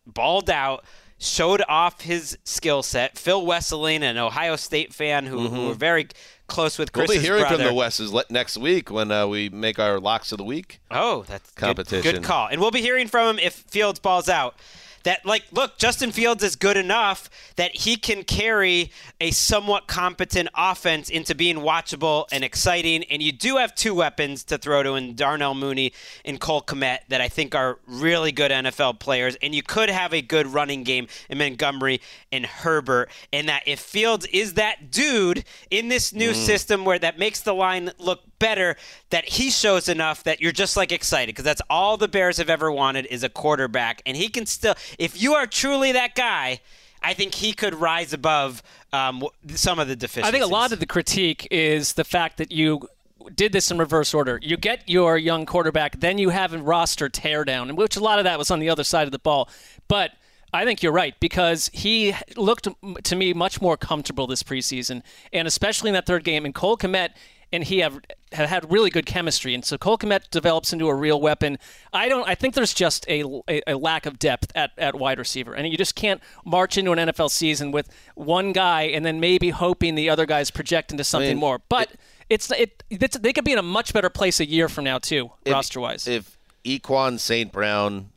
balled out, showed off his skill set. Phil Wesseling, an Ohio State fan who, who were very close with We'll Chris's be hearing brother. from the Wesses next week when uh, we make our locks of the week. Oh, that's good- Competition. Good, call. And we'll be hearing from him if Fields balls out. That like, look, Justin Fields is good enough that he can carry a somewhat competent offense into being watchable and exciting. And you do have two weapons to throw to in Darnell Mooney and Cole Kmet that I think are really good NFL players. And you could have a good running game in Montgomery and Herbert. And that if Fields is that dude in this new mm. system where that makes the line look better that he shows enough that you're just like excited because that's all the Bears have ever wanted is a quarterback and he can still if you are truly that guy I think he could rise above um, some of the deficiencies. I think a lot of the critique is the fact that you did this in reverse order. You get your young quarterback, then you have a roster teardown, and which a lot of that was on the other side of the ball. But I think you're right because he looked to me much more comfortable this preseason, and especially in that third game. And Cole Kmet and he have have had really good chemistry, and so Cole Kmet develops into a real weapon. I don't. I think there's just a, a, a lack of depth at, at wide receiver, and you just can't march into an NFL season with one guy and then maybe hoping the other guys project into something mean, more. But it's it, it's they could be in a much better place a year from now too, roster wise. If Equan St. Brown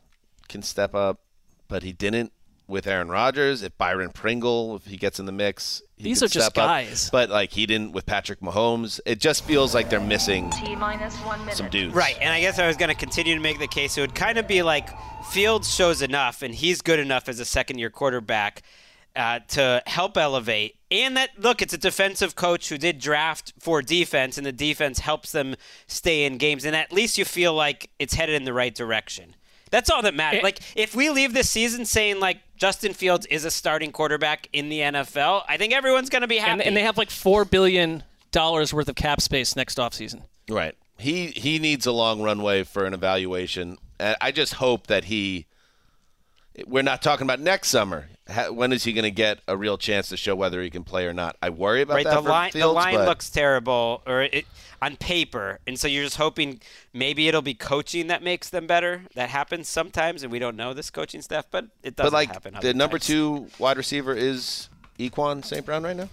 can step up, but he didn't with Aaron Rodgers, if Byron Pringle, if he gets in the mix, These are just step up. guys. But like he didn't with Patrick Mahomes. It just feels like they're missing some dudes. Right, and I guess I was going to continue to make the case. It would kind of be like Fields shows enough, and he's good enough as a second-year quarterback uh, to help elevate. And that look, it's a defensive coach who did draft for defense, and the defense helps them stay in games. And at least you feel like it's headed in the right direction. That's all that matters. like if we leave this season saying like Justin Fields is a starting quarterback in the NFL, I think everyone's going to be happy. and, and they have like four billion dollars worth of cap space next offseason. Right. He he needs a long runway for an evaluation. And I just hope that he. We're not talking about next summer. Ha- When is he going to get a real chance to show whether he can play or not? I worry about right, that the for line the line but- looks terrible, or it on paper, and so you're just hoping maybe it'll be coaching that makes them better. That happens sometimes, and we don't know this coaching staff, but it doesn't But like happen. the other number two wide receiver is Equan St. Brown right now.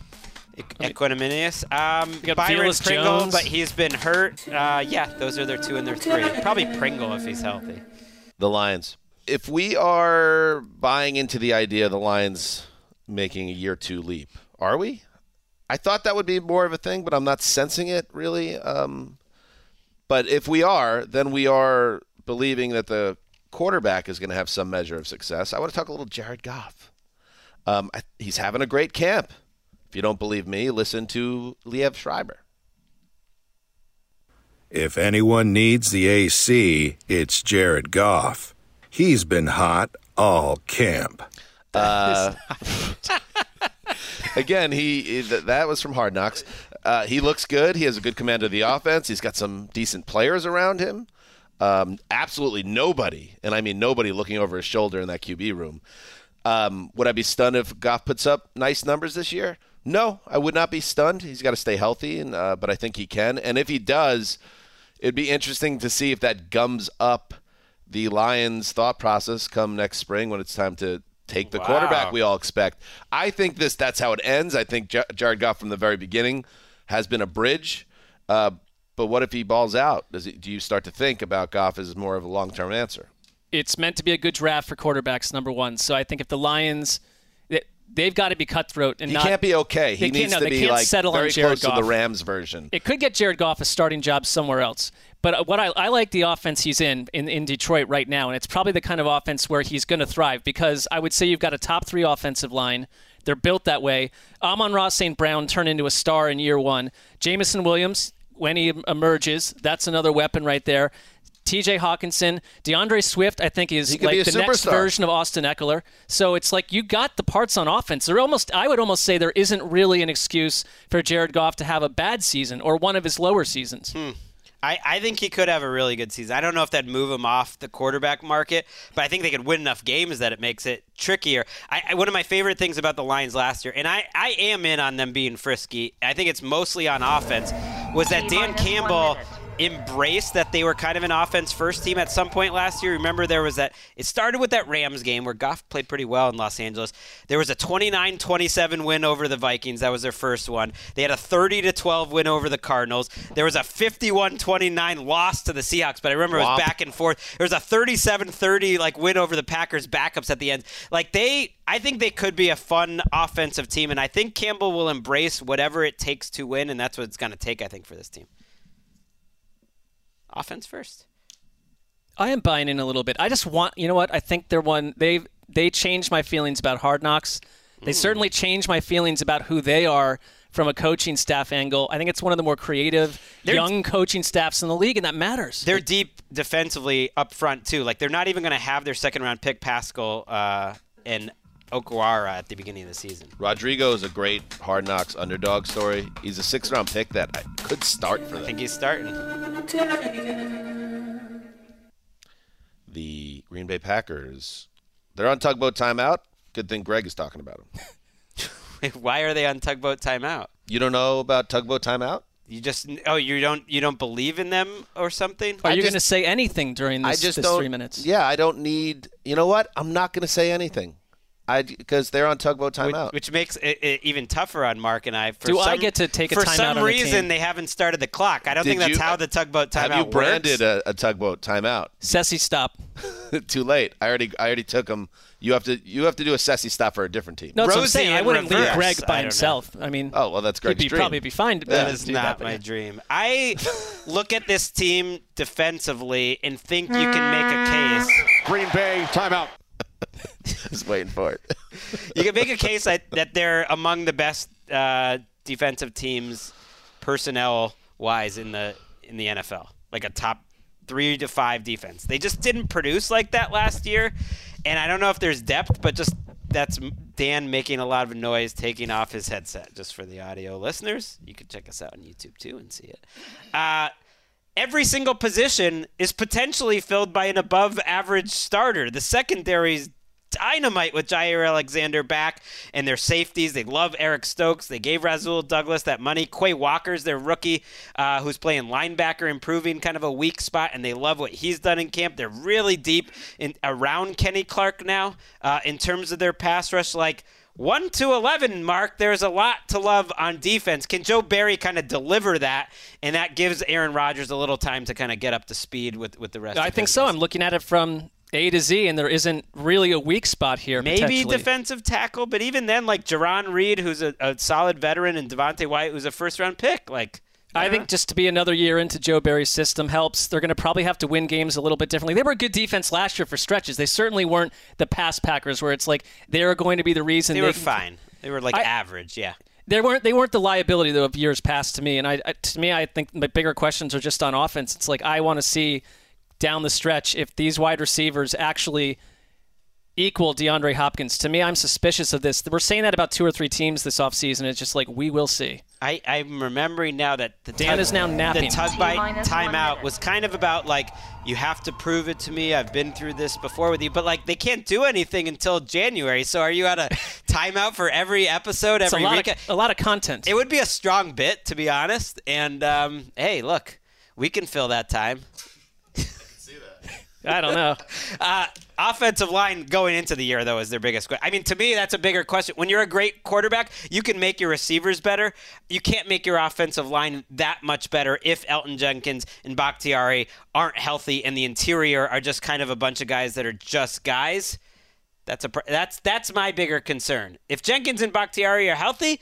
Equanimeous. Um, Byron Velus Pringle, Jones. but he's been hurt. Uh, yeah, those are their two and their three. Probably Pringle if he's healthy. The Lions. If we are buying into the idea of the Lions making a year two leap, are we? I thought that would be more of a thing, but I'm not sensing it really. Um, but if we are, then we are believing that the quarterback is going to have some measure of success. I want to talk a little Jared Goff. Um, I, he's having a great camp. If you don't believe me, listen to Liev Schreiber. If anyone needs the AC, it's Jared Goff. He's been hot all camp. Uh, again, he that was from Hard Knocks. Uh, he looks good. He has a good command of the offense. He's got some decent players around him. Um, absolutely nobody, and I mean nobody, looking over his shoulder in that QB room. Um, would I be stunned if Goff puts up nice numbers this year? No, I would not be stunned. He's got to stay healthy, and uh, but I think he can. And if he does, it'd be interesting to see if that gums up the Lions' thought process come next spring when it's time to take the Wow. quarterback we all expect. I think this that's how it ends. I think J- Jared Goff from the very beginning has been a bridge. Uh, but what if he balls out? Does he, do you start to think about Goff as more of a long term answer? It's meant to be a good draft for quarterbacks, number one. So I think if the Lions, they- they've got to be cutthroat and He not, can't be okay. He they can't- needs no, to be like settle very on Jared close Goff. to the Rams version. It could get Jared Goff a starting job somewhere else. But uh, what I, I like the offense he's in, in in Detroit right now, and it's probably the kind of offense where he's going to thrive because I would say you've got a top three offensive line. They're built that way. Amon-Ra St. Brown turned into a star in year one. Jameson Williams, when he emerges, that's another weapon right there. TJ Hockenson, DeAndre Swift, I think is He could be like the next version of Austin Ekeler. So it's like you got the parts on offense. There almost, I would almost say there isn't really an excuse for Jared Goff to have a bad season or one of his lower seasons. Hmm. I, I think he could have a really good season. I don't know if that'd move him off the quarterback market, but I think they could win enough games that it makes it trickier. I, I, one of my favorite things about the Lions last year, and I, I am in on them being frisky, I think it's mostly on offense, was that Dan Campbell embraced that they were kind of an offense first team at some point last year. Remember, there was that, it started with that Rams game where Goff played pretty well in Los Angeles. There was a 29 27 win over the Vikings. That was their first one. They had a 30 12 win over the Cardinals. There was a 51 29 loss to the Seahawks, but I remember it was back and forth. There was a 37 30 like win over the Packers backups at the end. Like they, I think they could be a fun offensive team, and I think Campbell will embrace whatever it takes to win, and that's what it's going to take, I think, for this team. Offense first. I am buying in a little bit. I just want, you know what? I think they're one. They they changed my feelings about Hard Knocks. They certainly changed my feelings about who they are from a coaching staff angle. I think it's one of the more creative They're- young coaching staffs in the league, and that matters. They're deep defensively up front too. Like they're not even going to have their second round pick Paschal uh, and Okwara at the beginning of the season. Rodrigo is a great hard knocks underdog story. He's a six round pick that could start for them. I them. think he's starting. The Green Bay Packers, they're on tugboat timeout. Good thing Gregg is talking about them. Why are they on tugboat timeout? You don't know about tugboat timeout? You just oh you don't you don't believe in them or something? Are you going to say anything during this, I just this three minutes? Yeah, I don't need. You know what? I'm not going to say anything. I because they're on tugboat timeout. which makes it, it even tougher on Marc and I. For Do I some, get to take a For timeout some on reason, team? they haven't started the clock. I don't Did think that's you- how the tugboat timeout Have you branded a, a tugboat timeout? Sessy, stop. Too late. I already I already took them. You have to you have to do a Sessy stop for a different team. No, that's what I'm Rosie saying. I wouldn't leave. Gregg by don't himself. I mean, Oh well, that's he'd be dream. probably be fine. to That to not that, my yeah. dream. I look at this team defensively and think you can make a case. Green Bay timeout. Just waiting for it. You can make a case that, that they're among the best uh, defensive teams, personnel wise, in the in the NFL. Like a top three to five defense. They just didn't produce like that last year, and I don't know if there's depth, but just that's Dan making a lot of noise, taking off his headset. Just for the audio listeners, you can check us out on YouTube too and see it. Uh, every single position is potentially filled by an above average starter. The secondary's dynamite with Jaire Alexander back and their safeties. They love Eric Stokes. They gave Rasul Douglas that money. Quay Walker's their rookie uh, who's playing linebacker, improving kind of a weak spot, and they love what he's done in camp. They're really deep in around Kenny Clark now uh, in terms of their pass rush. Like, 1 to 11, Marc, there's a lot to love on defense. Can Joe Barry kind of deliver that? And that gives Aaron Rodgers a little time to kind of get up to speed with, with the rest I think so. I'm looking at it from A to Z, and there isn't really a weak spot here. Maybe defensive tackle, but even then, like Jarran Reed, who's a, a solid veteran, and Devonte Wyatt, who's a first round pick. Like, I think just to be another year into Joe Barry's system helps. They're going to probably have to win games a little bit differently. They were a good defense last year for stretches. They certainly weren't the pass Packers where it's like they're going to be the reason they, they were can- fine. They were like I- average, yeah. They weren't. They weren't the liability though of years past to me. And I, I to me, I think my bigger questions are just on offense. It's like I want to see down the stretch if these wide receivers actually equal DeAndre Hopkins. To me, I'm suspicious of this. We're saying that about two or three teams this offseason. It's just like we will see. I, I'm remembering now that the Dan tug, is now napping. The tug bite timeout was kind of about like you have to prove it to me. I've been through this before with you, but like they can't do anything until January. So are you at a timeout for every episode, It's a every lot week? of a lot of content. It would be a strong bit, to be honest. And um, hey, look, we can fill that time. I can see that. I don't know. Uh, offensive line going into the year, though, is their biggest question. I mean, to me, that's a bigger question. When you're a great quarterback, you can make your receivers better. You can't make your offensive line that much better if Elgton Jenkins and Bakhtiari aren't healthy and the interior are just kind of a bunch of guys that are just guys. That's a that's that's my bigger concern. If Jenkins and Bakhtiari are healthy,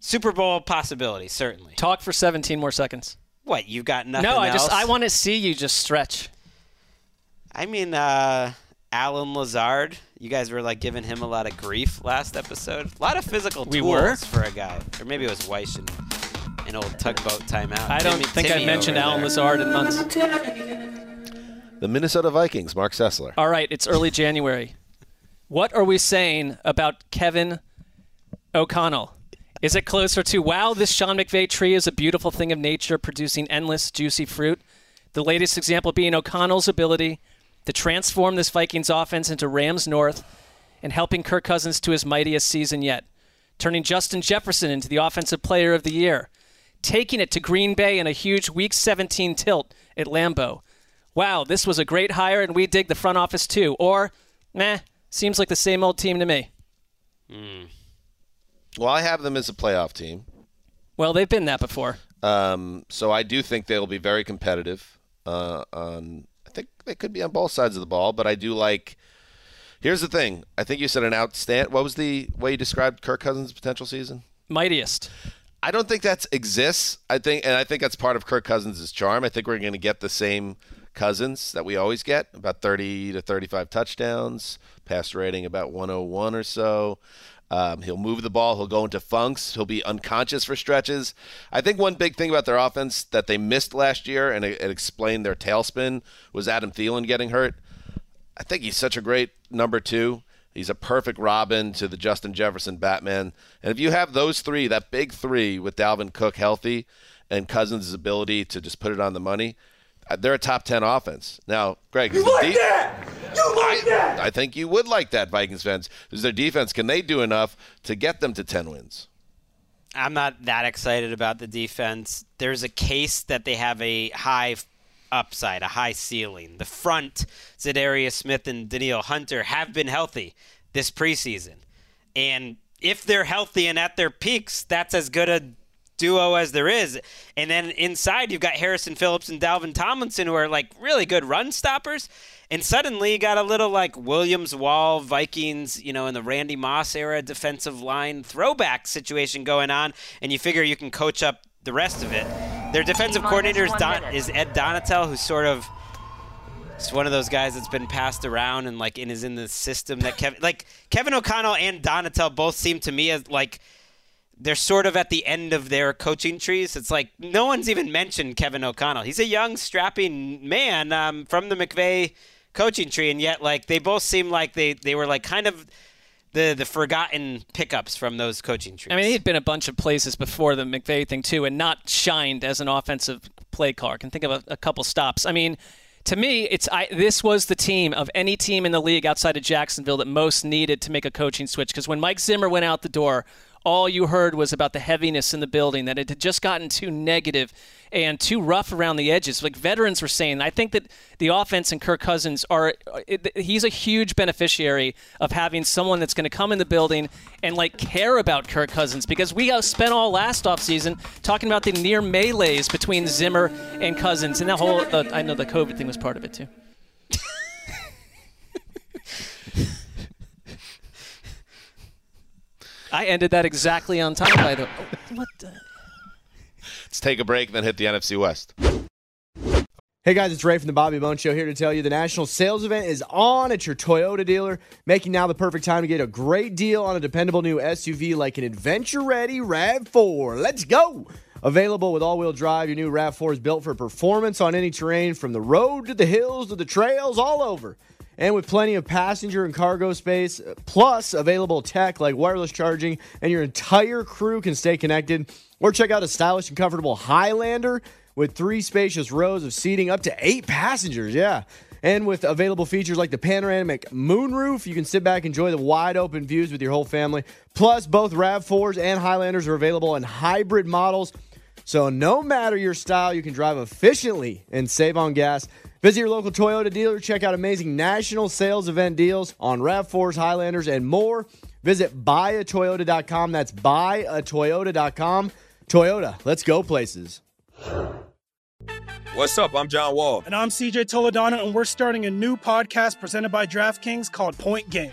Super Bowl possibility certainly. Talk for 17 more seconds. What you've got nothing no, I just? I want to see you just stretch. I mean, uh, Allen Lazard. You guys were like giving him a lot of grief last episode. A lot of physical We tools were? for a guy, or maybe it was Wyche and an old tugboat timeout. I don't Timmy- think Timmy I mentioned Allen there. Lazard in months. The Minnesota Vikings, Marc Sessler. All right, it's early January. What are we saying about Kevin O'Connell? Is it closer to, wow, this Sean McVay tree is a beautiful thing of nature producing endless, juicy fruit? The latest example being O'Connell's ability to transform this Vikings offense into Rams North and helping Kirk Cousins to his mightiest season yet, turning Justin Jefferson into the Offensive Player of the Year, taking it to Green Bay in a huge Week 17 tilt at Lambeau. Wow, this was a great hire and we dig the front office too. Or, meh, seems like the same old team to me. Well, I have them as a playoff team. Well, they've been that before. Um, so I do think they'll be very competitive. Uh, on I think they could be on both sides of the ball, but I do like. Here's the thing. I think you said an outstand. What was the way you described Kirk Cousins' potential season? Mightiest. I don't think that exists. I think, and I think that's part of Kirk Cousins' charm. I think we're going to get the same Cousins that we always get, about 30 to 35 touchdowns, pass rating about 101 or so. Um, he'll move the ball. He'll go into funks. He'll be unconscious for stretches. I think one big thing about their offense that they missed last year, and it, it explained their tailspin, was Adam Thielen getting hurt. I think he's such a great number two. He's a perfect Robin to the Justin Jefferson Batman. And if you have those three, that big three with Dalvin Cook healthy and Cousins' ability to just put it on the money, uh, they're a top 10 offense. Now, Gregg, You is the like de- that? You like I, that? I think you would like that, Vikings fans. Is their defense, can they do enough to get them to 10 wins? I'm not that excited about the defense. There's a case that they have a high upside, a high ceiling. The front, Za'Darius Smith and Danielle Hunter, have been healthy this preseason. And if they're healthy and at their peaks, that's as good a duo as there is. And then inside, you've got Harrison Phillips and Dalvin Tomlinson, who are like really good run stoppers. And suddenly, you got a little like Williams Wall, Vikings, you know, in the Randy Moss era defensive line throwback situation going on. And you figure you can coach up the rest of it. Their defensive coordinator is, Don, is Ed Donatell, who's sort of it's one of those guys that's been passed around and like in is in the system that Kevin like Kevin O'Connell and Donatell both seem to me as like they're sort of at the end of their coaching trees. It's like no one's even mentioned Kevin O'Connell. He's a young, strapping man um, from the McVay coaching tree, and yet like they both seem like they they were like kind of the the forgotten pickups from those coaching trees. I mean, he'd been a bunch of places before the McVay thing too, and not shined as an offensive play caller. I can think of a, a couple stops. I mean, to me, it's I, this was the team of any team in the league outside of Jacksonville that most needed to make a coaching switch. Because when Mike Zimmer went out the door, all you heard was about the heaviness in the building, that it had just gotten too negative and too rough around the edges. Like veterans were saying, I think that the offense and Kirk Cousins are, he's a huge beneficiary of having someone that's going to come in the building and like care about Kirk Cousins because we spent all last offseason talking about the near melees between Zimmer and Cousins. And that whole, uh, I know the COVID thing was part of it too. I ended that exactly on time, by the way. What the? Let's take a break, and then hit the NFC West. Hey guys, it's Ray from the Bobby Bone Show here to tell you the national sales event is on at your Toyota dealer, making now the perfect time to get a great deal on a dependable new SUV like an adventure ready RAV4. Let's go! Available with all wheel drive, your new RAV4 is built for performance on any terrain from the road to the hills to the trails, all over. And with plenty of passenger and cargo space, plus available tech like wireless charging, and your entire crew can stay connected. Or check out a stylish and comfortable Highlander with three spacious rows of seating up to eight passengers. Yeah. And with available features like the panoramic moonroof, you can sit back and enjoy the wide open views with your whole family. Plus, both RAV4s and Highlanders are available in hybrid models. So, no matter your style, you can drive efficiently and save on gas. Visit your local Toyota dealer, check out amazing national sales event deals on RAV4s, Highlanders, and more. Visit buyatoyota.com. That's buyatoyota.com. Toyota, let's go places. What's up? I'm John Wall. And I'm CJ Toledano, and we're starting a new podcast presented by DraftKings called Point Game.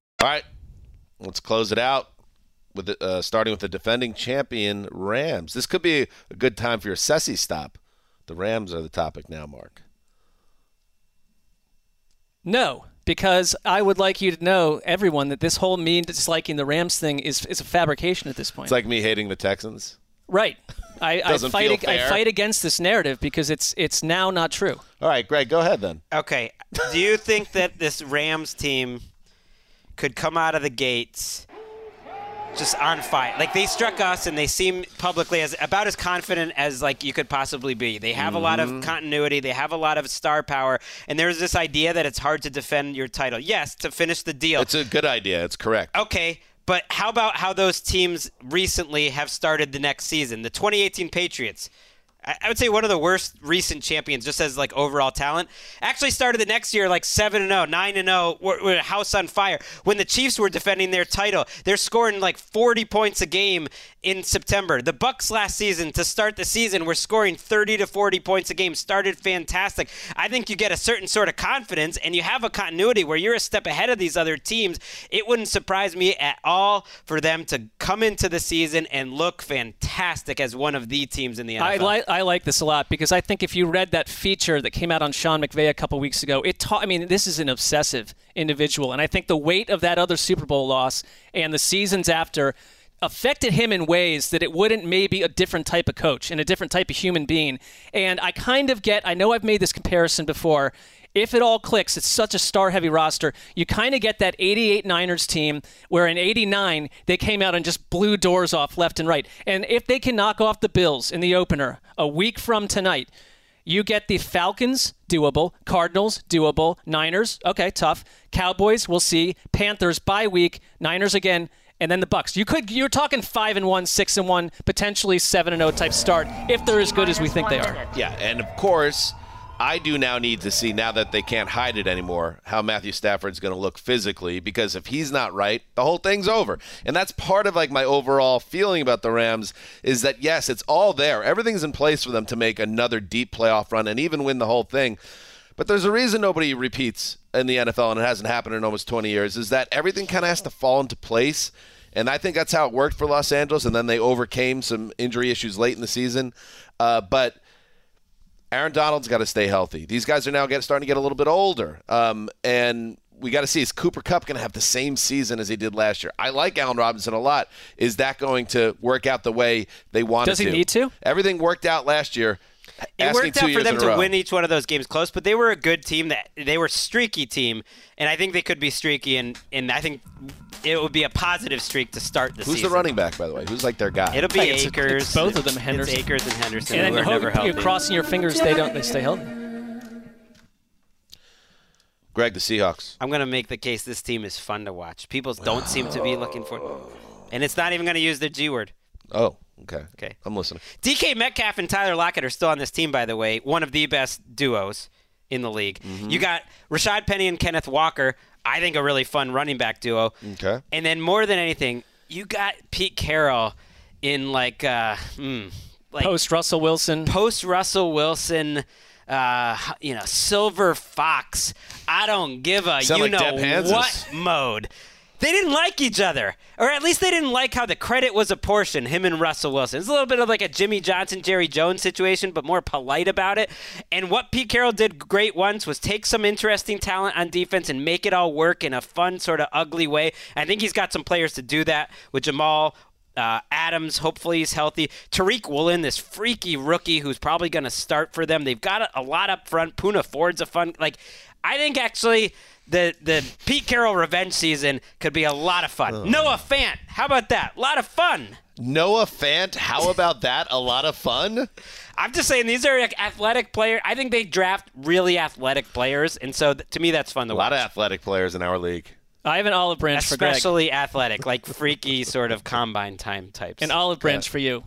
All right, let's close it out with the, uh, starting with the defending champion Rams. This could be a good time for your Sessi stop. The Rams are the topic now, Marc. No, because I would like you to know, everyone, that this whole me disliking the Rams thing is is a fabrication at this point. It's like me hating the Texans. right. I, I fight. feel ag- I fight against this narrative because it's it's now not true. All right, Gregg, go ahead then. Okay. Do you think that this Rams team could come out of the gates just on fire? Like they struck us and they seem publicly as about as confident as like you could possibly be. They have a lot of Mhm. continuity, they have a lot of star power, and there's this idea that it's hard to defend your title. Yes, to finish the deal. It's a good idea. It's correct. Okay, but how about how those teams recently have started the next season? The 2018 Patriots. I would say one of the worst recent champions, just as like overall talent, actually started the next year like seven and 0, 9 and 0, were- were a house on fire. When the Chiefs were defending their title, they're scoring like 40 points a game in September. The Bucs last season to start the season were scoring 30 to 40 points a game. Started fantastic. I think you get a certain sort of confidence and you have a continuity where you're a step ahead of these other teams. It wouldn't surprise me at all for them to come into the season and look fantastic as one of the teams in the NFL. I I like this a lot because I think if you read that feature that came out on Sean McVay a couple weeks ago, it taught. I mean, this is an obsessive individual, and I think the weight of that other Super Bowl loss and the seasons after affected him in ways that it wouldn't maybe a different type of coach and a different type of human being. And I kind of get. I know I've made this comparison before. If it all clicks, it's such a star heavy roster. You kind of get that 88 Niners team where in 89 they came out and just blew doors off left and right. And if they can knock off the Bills in the opener a week from tonight, you get the Falcons, doable. Cardinals, doable. Niners, okay, tough. Cowboys, we'll see. Panthers, bye week. Niners again, and then the Bucs. You could you're talking five and one, six and one, potentially seven and zero type start if they're as good as we think they are. Yeah, and of course, I do now need to see now that they can't hide it anymore how Matthew Stafford's going to look physically because if he's not right, the whole thing's over. And that's part of like my overall feeling about the Rams is that yes, it's all there. Everything's in place for them to make another deep playoff run and even win the whole thing. But there's a reason nobody repeats in the NFL and it hasn't happened in almost 20 years is that everything kind of has to fall into place. And I think that's how it worked for Los Angeles. And then they overcame some injury issues late in the season. Uh, but Aaron Donald's got to stay healthy. These guys are now get, starting to get a little bit older. Um, and we got to see is Cooper Kupp going to have the same season as he did last year? I like Allen Robinson a lot. Is that going to work out the way they want Does it he to? need to? Everything worked out last year. It Ask worked two out for them to row. win each one of those games close, but they were a good team. That they were streaky team, and I think they could be streaky, and and I think it would be a positive streak to start the Who's season. the running back, by the way? Who's like their guy? It'll be Hey, it's- Akers. it's both of them, It's Henderson. Akers and Henderson. And who then are never you're crossing your fingers they don't they stay healthy. Gregg, the Seahawks. I'm going to make the case this team is fun to watch. People don't seem to be looking for And it's not even going to use the G word. Oh, okay. Okay. I'm listening. DK Metcalf and Tyler Lockett are still on this team, by the way. One of the best duos in the league. Mm-hmm. You got Rashad Penny and Kenneth Walker. I think a really fun running back duo. Okay. And then more than anything, you got Pete Carroll in like, uh, hmm, like Post Russell Wilson. post Russell Wilson. Uh, you know, Silver Fox. I don't give a Sound you like know Deb what mode. They didn't like each other, or at least they didn't like how the credit was apportioned. Him and Russell Wilson. It's a little bit of like a Jimmy Johnson, Jerry Jones situation, but more polite about it. And what Pete Carroll did great once was take some interesting talent on defense and make it all work in a fun, sort of ugly way. I think he's got some players to do that with Jamal uh, Adams, hopefully he's healthy. Tariq Woolen, this freaky rookie who's probably going to start for them. They've got a, a lot up front. Poona Ford's a fun. Like, I think actually the the Pete Carroll revenge season could be a lot of fun. Noah Fant, how about that? A lot of fun. Noah Fant, how about that? A lot of fun. I'm just saying these are like athletic players. I think they draft really athletic players, and so th- to me that's fun to A watch. lot of athletic players in our league. I have an olive branch for Especially athletic, like freaky sort of combine time types. An olive branch for you.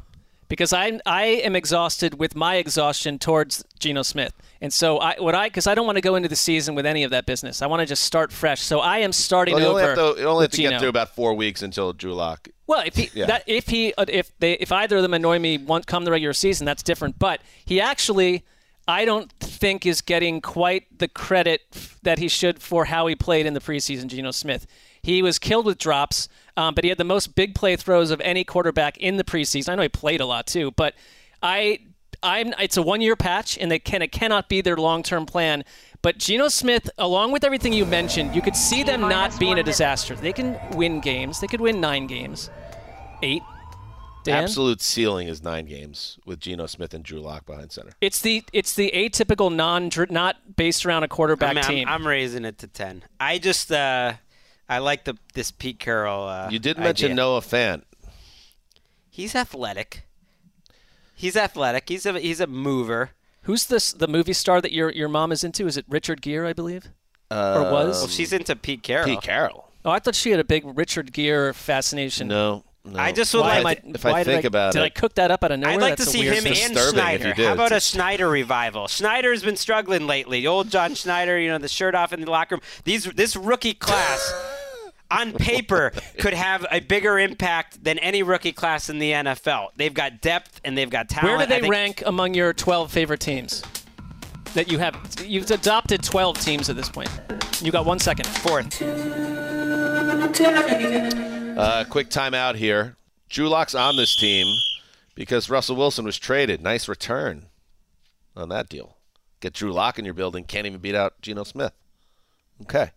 Because I I am exhausted with my exhaustion towards Geno Smith. And so I what I because I don't want to go into the season with any of that business. I want to just start fresh. So I am starting Well, you only over. have to, you only have to get through about four weeks until Drew Lock. Well, if he Yeah. that if he uh, if they if either of them annoy me one come the regular season, that's different. But he actually, I don't think is getting quite the credit that he should for how he played in the preseason. Geno Smith, he was killed with drops, um, but he had the most big play throws of any quarterback in the preseason. I know he played a lot too, but I. I'm, it's a one-year patch, and it can it cannot be their long-term plan. But Geno Smith, along with everything you mentioned, you could see them not being a disaster. They can win games. They could win nine games, eight. Dan? Absolute ceiling is nine games with Geno Smith and Drew Lock behind center. It's the it's the atypical non not based around a quarterback I'm, I'm- team. I'm, raising it to ten. I just uh, I like the this Pete Carroll. Uh, You did mention idea. Noah Fant. He's athletic. He's athletic. He's a he's a mover. Who's this? The movie star that your your mom is into? Is it Richard Gere? I believe, or was? Well, she's into Pete Carroll. Pete Carroll. Oh, I thought she had a big Richard Gere fascination. No, no. I just would Why like- I, If I think did about did it- I cook that up out of nowhere? I'd like That's to see him and disturbing Schneider. How about a Schneider revival? Schneider's been struggling lately. The old John Schneider, you know, the shirt off in the locker room. These this rookie class on paper could have a bigger impact than any rookie class in the NFL. They've got depth and they've got talent. Where do they think- rank among your 12 favorite teams? That you have, you've adopted 12 teams at this point. You got one second. Fourth. Uh, quick timeout here. Drew Lock's on this team because Russell Wilson was traded. Nice return on that deal. Get Drew Lock in your building. Can't even beat out Geno Smith. Okay.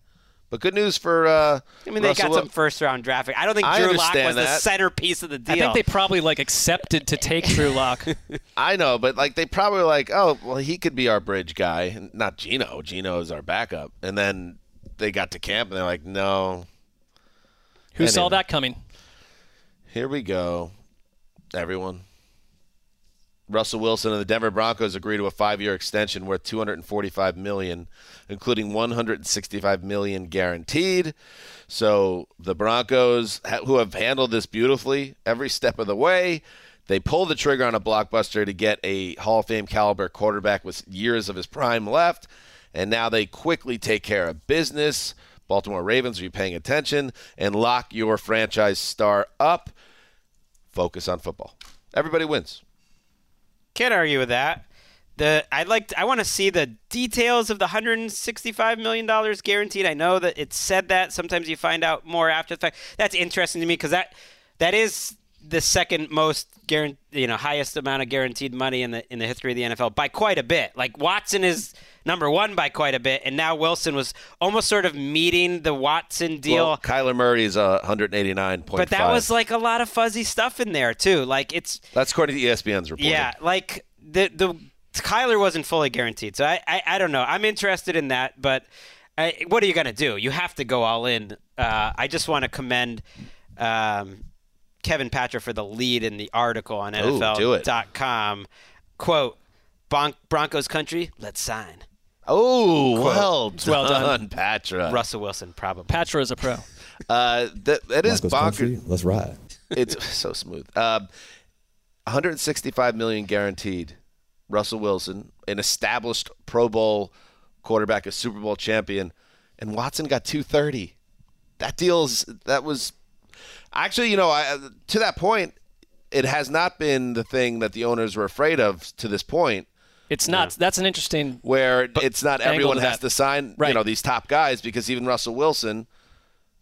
But good news for. Uh, I mean, they Russell got some first round draft. pick. I don't think I Drew Lock understand was the centerpiece of the deal. I think they probably like accepted to take Drew Lock. I know, but like they probably were like, oh, well, he could be our bridge guy, not Geno. Geno is our backup. And then they got to camp and they're like, no. Who saw that coming? Here we go, everyone. Russell Wilson and the Denver Broncos agree to a five-year extension worth 245 million, including 165 million guaranteed. So the Broncos, who have handled this beautifully every step of the way, they pull the trigger on a blockbuster to get a Hall of Fame caliber quarterback with years of his prime left, and now they quickly take care of business. Baltimore Ravens, are you paying attention? And lock your franchise star up. Focus on football. Everybody wins. Can't argue with that. The I'd like I want to see the details of the 165 million dollars guaranteed. I know that it said that. Sometimes you find out more after the fact. That's interesting to me because that that is the second most guaranteed, you know, highest amount of guaranteed money in the in the history of the NFL by quite a bit. Like Watson is number one by quite a bit, and now Wilson was almost sort of meeting the Watson deal. Well, Kyler Murray is uh, 189.5. but that was like a lot of fuzzy stuff in there too. Like it's That's according to ESPN's report. yeah, like the the Kyler wasn't fully guaranteed, so I I, I don't know. I'm interested in that, but I, what are you gonna do? You have to go all in. Uh, I just want to commend um, Kevin Patra for the lead in the article on Ooh, do it. NFL.com. Quote: Bron- Broncos country, let's sign. Oh, Quote. well done, Well done. Patra. Russell Wilson, probably. Patra is a pro. Uh, that, that is Broncos bonkers. let's ride. It's so smooth. Um, 165 million guaranteed. Russell Wilson, an established Pro Bowl quarterback, a Super Bowl champion, and Watson got 230. That deal's that was actually, you know, I, to that point, it has not been the thing that the owners were afraid of to this point. It's not. That's an interesting. Where it's not everyone has to sign, you know, these top guys because even Russell Wilson.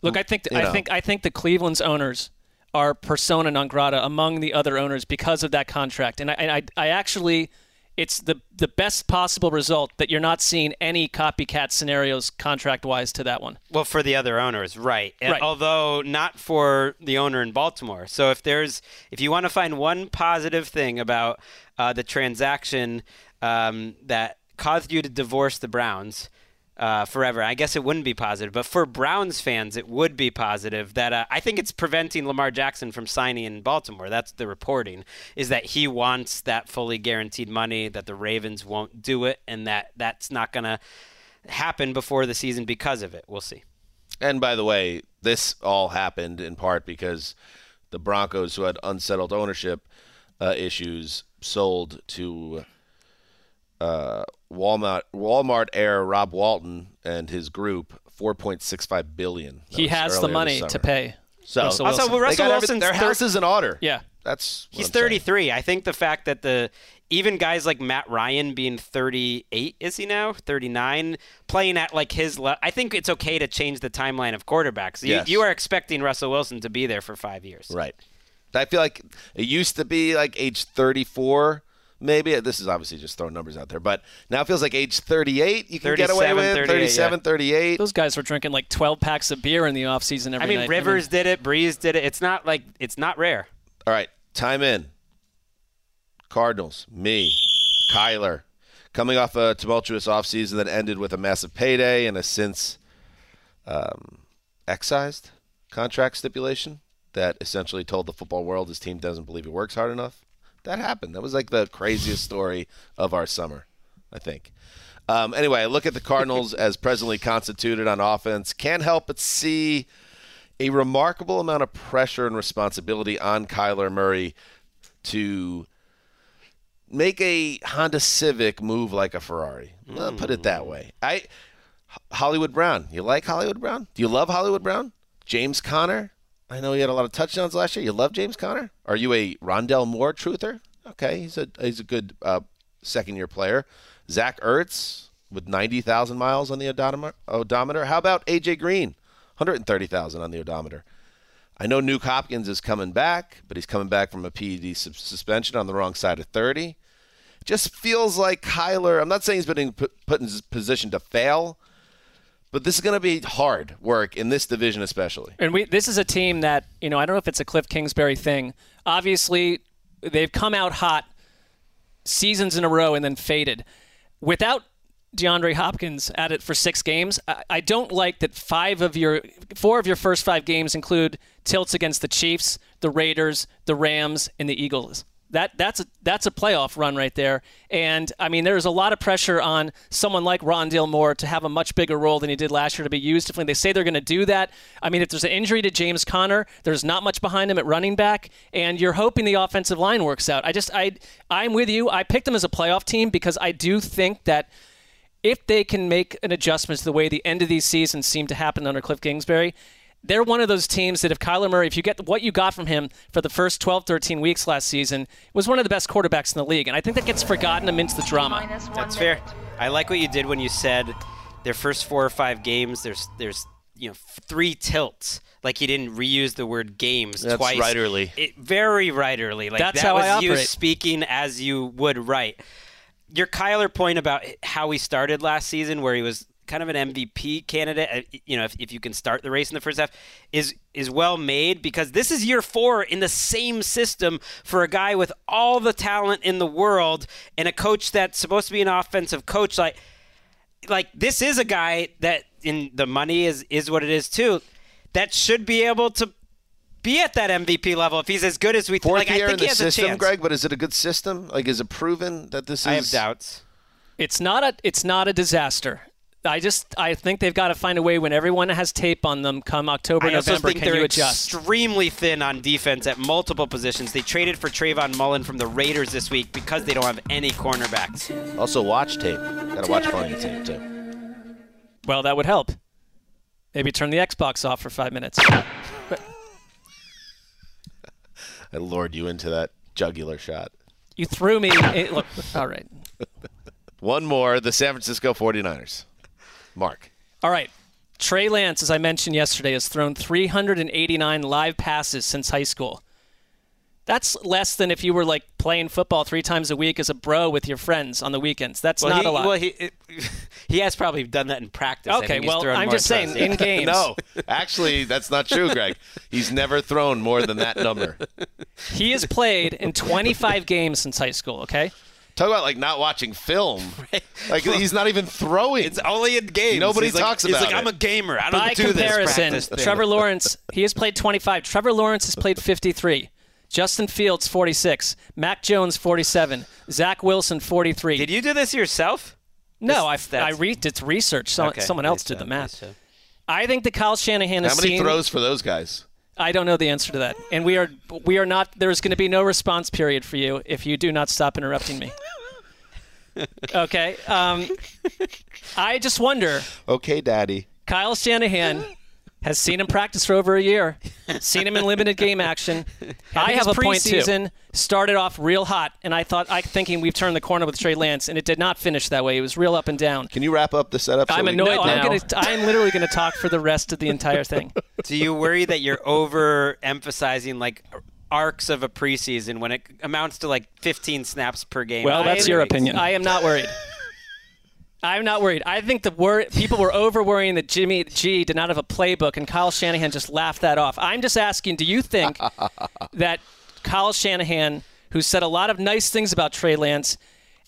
Look, I think you I know. think I think the Cleveland's owners are persona non grata among the other owners because of that contract, and I, and I, I actually, it's the the best possible result that you're not seeing any copycat scenarios contract wise to that one. Well, for the other owners, right. And Right. Although not for the owner in Baltimore. So if there's, if you want to find one positive thing about uh, the transaction um, that caused you to divorce the Browns. Uh, forever. I guess it wouldn't be positive, but for Browns fans, it would be positive. That uh, I think it's preventing Lamar Jackson from signing in Baltimore. That's the reporting. Is that he wants that fully guaranteed money, that the Ravens won't do it, and that that's not going to happen before the season because of it. We'll see. And by the way, this all happened in part because the Broncos, who had unsettled ownership uh, issues, sold to uh, Walmart Walmart heir Rob Walton and his group 4.65 billion. That He has the money to pay. So Russell Also, Wilson. well, Russell got every- Wilson's their thir- house is in order. Yeah. That's what He's I'm saying. 33. I think the fact that the even guys like Matt Ryan being 38 is he now 39 playing at like his le- I think it's okay to change the timeline of quarterbacks. You, Yes. you are expecting Russell Wilson to be there for 5 years. Right. I feel like it used to be like age 34 Maybe this is obviously just throwing numbers out there, but now it feels like age 38 you can get away 37, with 38, 37, yeah. 38. Those guys were drinking like 12 packs of beer in the offseason every I mean, night. Rivers did it, Brees did it. It's not like it's not rare. All right, time in. Cardinals, me, Kyler, coming off a tumultuous offseason that ended with a massive payday and a since um, excised contract stipulation that essentially told the football world his team doesn't believe he works hard enough. That happened. That was like the craziest story of our summer, I think. Um, anyway, I look at the Cardinals as presently constituted on offense. Can't help but see a remarkable amount of pressure and responsibility on Kyler Murray to make a Honda Civic move like a Ferrari. I'll put it that way. I Hollywood Brown. You like Hollywood Brown? Do you love Hollywood Brown? James Conner. I know he had a lot of touchdowns last year. You love James Conner? Are you a Rondale Moore truther? Okay, he's a he's a good uh, second year player. Zach Ertz with ninety thousand miles on the odometer. How about AJ Green? One hundred thirty thousand on the odometer. I know Nuke Hopkins is coming back, but he's coming back from a PED sus- suspension on the wrong side of 30. Just feels like Kyler, I'm not saying he's been put in position to fail, but this is going to be hard work in this division, especially. And we this is a team that, you know, I don't know if it's a Cliff Kingsbury thing. Obviously, they've come out hot seasons in a row and then faded. Without DeAndre Hopkins at it for six games, I, I don't like that five of your four of your first five games include tilts against the Chiefs, the Raiders, the Rams, and the Eagles. That that's a that's a playoff run right there. And I mean, there's a lot of pressure on someone like Rondale Moore to have a much bigger role than he did last year to be used If They say they're going to do that. I mean, if there's an injury to James Conner, there's not much behind him at running back, and you're hoping the offensive line works out. I just I I'm with you. I picked them as a playoff team because I do think that if they can make an adjustment to the way the end of these seasons seem to happen under Cliff Kingsbury, they're one of those teams that if Kyler Murray, if you get what you got from him for the first 12, 13 weeks last season, was one of the best quarterbacks in the league. And I think that gets forgotten amidst the drama. That's fair. I like what you did when you said their first four or five games. There's there's you know three tilts. Like he didn't reuse the word games That's twice. writerly. It, very writerly. Like That's that how was I you speaking as you would write. Your Kyler point about how he started last season, where he was kind of an MVP candidate, uh, you know, if, if you can start the race in the first half, is is well made because this is year four in the same system for a guy with all the talent in the world and a coach that's supposed to be an offensive coach. Like, like this is a guy that in the money is is what it is too. That should be able to be at that MVP level if he's as good as we Fourth like. year I in think he the has system, a chance. Gregg, but is it a good system? Like, is it proven that this is? I have doubts. It's not a it's not a disaster. I just I think they've got to find a way when everyone has tape on them come October, I also November. think Can they're you adjust? extremely thin on defense at multiple positions. They traded for Trayvon Mullen from the Raiders this week because they don't have any cornerbacks. Also, watch tape. Got to watch plenty of tape too. Well, that would help. Maybe turn the Xbox off for five minutes. I lured you into that jugular shot. You threw me. it- look, all right. One more. The San Francisco 49ers. Marc. All right. Trey Lance, as I mentioned yesterday, has thrown 389 live passes since high school. That's less than if you were like playing football three times a week as a bro with your friends on the weekends. That's well, not he, a lot. Well, he it, he has probably done that in practice. Okay, well, I'm just saying, yeah. in games. No, actually, that's not true, Gregg. He's never thrown more than that number. he has played in 25 games since high school. Okay. Talk about like not watching film. Like he's not even throwing. It's only in games. Nobody He's like- talks he's like, it. I'm a gamer. I don't By do comparison, practice thing." Trevor Lawrence, he has played 25. Trevor Lawrence has played 53. Justin Fields, 46. Mac Jones, 47. Zach Wilson, 43. Did you do this yourself? No, I, This- I that's- re- it's research. Some, Okay, someone else did the math. I think that Kyle Shanahan How many seen. throws for those guys? I don't know the answer to that, and we are we are not. There is going to be no response period for you if you do not stop interrupting me. okay. Um, I just wonder. Okay, Daddy. Kyle Shanahan has seen him practice for over a year, seen him in limited game action. I think have a it's point preseason. started off real hot, and I thought, I thinking we've turned the corner with Trey Lance, and it did not finish that way. It was real up and down. Can you wrap up the setup? so I'm we- annoyed now. I'm, gonna, I'm literally going to talk for the rest of the entire thing. Do you worry that you're over emphasizing like arcs of a preseason when it amounts to like 15 snaps per game. Well, that's I- your opinion. I am not worried. I'm not worried. I think the wor- people were over worrying that Jimmy G did not have a playbook, and Kyle Shanahan just laughed that off. I'm just asking: Do you think that Kyle Shanahan, who said a lot of nice things about Trey Lance,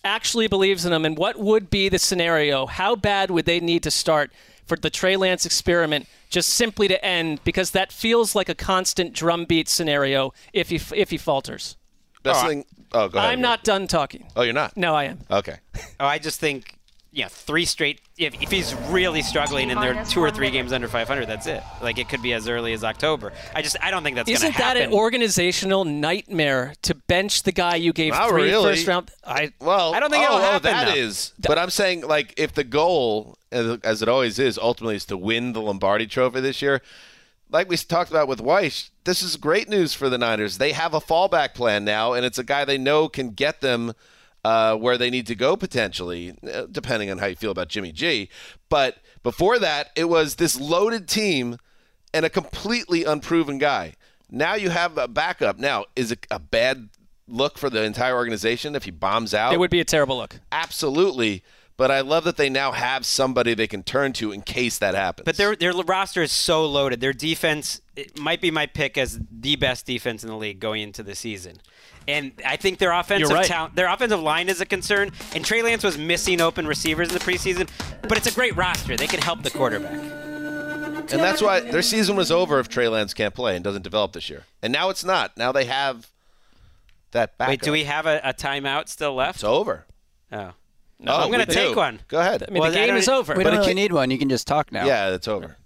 actually believes in him? And what would be the scenario? How bad would they need to start for the Trey Lance experiment just simply to end? Because that feels like a constant drumbeat scenario if he if he falters. Best thing. Oh, go ahead. I'm not done talking. Oh, you're not. No, I am. Okay. Oh, I just think, yeah, three straight. If, if he's really struggling and they're two or three games under 500, that's it. Like it could be as early as October. I just, I don't think that's going Isn't to that happen. an organizational nightmare to bench the guy you gave Not three really. first round? I Well, I don't think oh, it'll oh, happen, that though. is. But I'm saying, like, if the goal, as as it always is, ultimately is to win the Lombardi Trophy this year, like we talked about with Wyche, this is great news for the Niners. They have a fallback plan now, and it's a guy they know can get them uh, where they need to go potentially, uh, depending on how you feel about Jimmy G. But before that, it was this loaded team and a completely unproven guy. Now you have a backup. Now, is it a bad look for the entire organization if he bombs out? It would be a terrible look. Absolutely. But I love that they now have somebody they can turn to in case that happens. But their their roster is so loaded. Their defense it might be my pick as the best defense in the league going into the season. And I think their offensive right. talent, their offensive line is a concern. And Trey Lance was missing open receivers in the preseason, but it's a great roster. They can help the quarterback. and that's why their season was over if Trey Lance can't play and doesn't develop this year. And now it's not. Now they have that backup. Wait, do we have a, a timeout still left? It's over. Oh. No, oh, I'm going to take do. one. Go ahead. I mean, Well, the game is over. We But don't really can't- need one. You can just talk now. Yeah, it's over.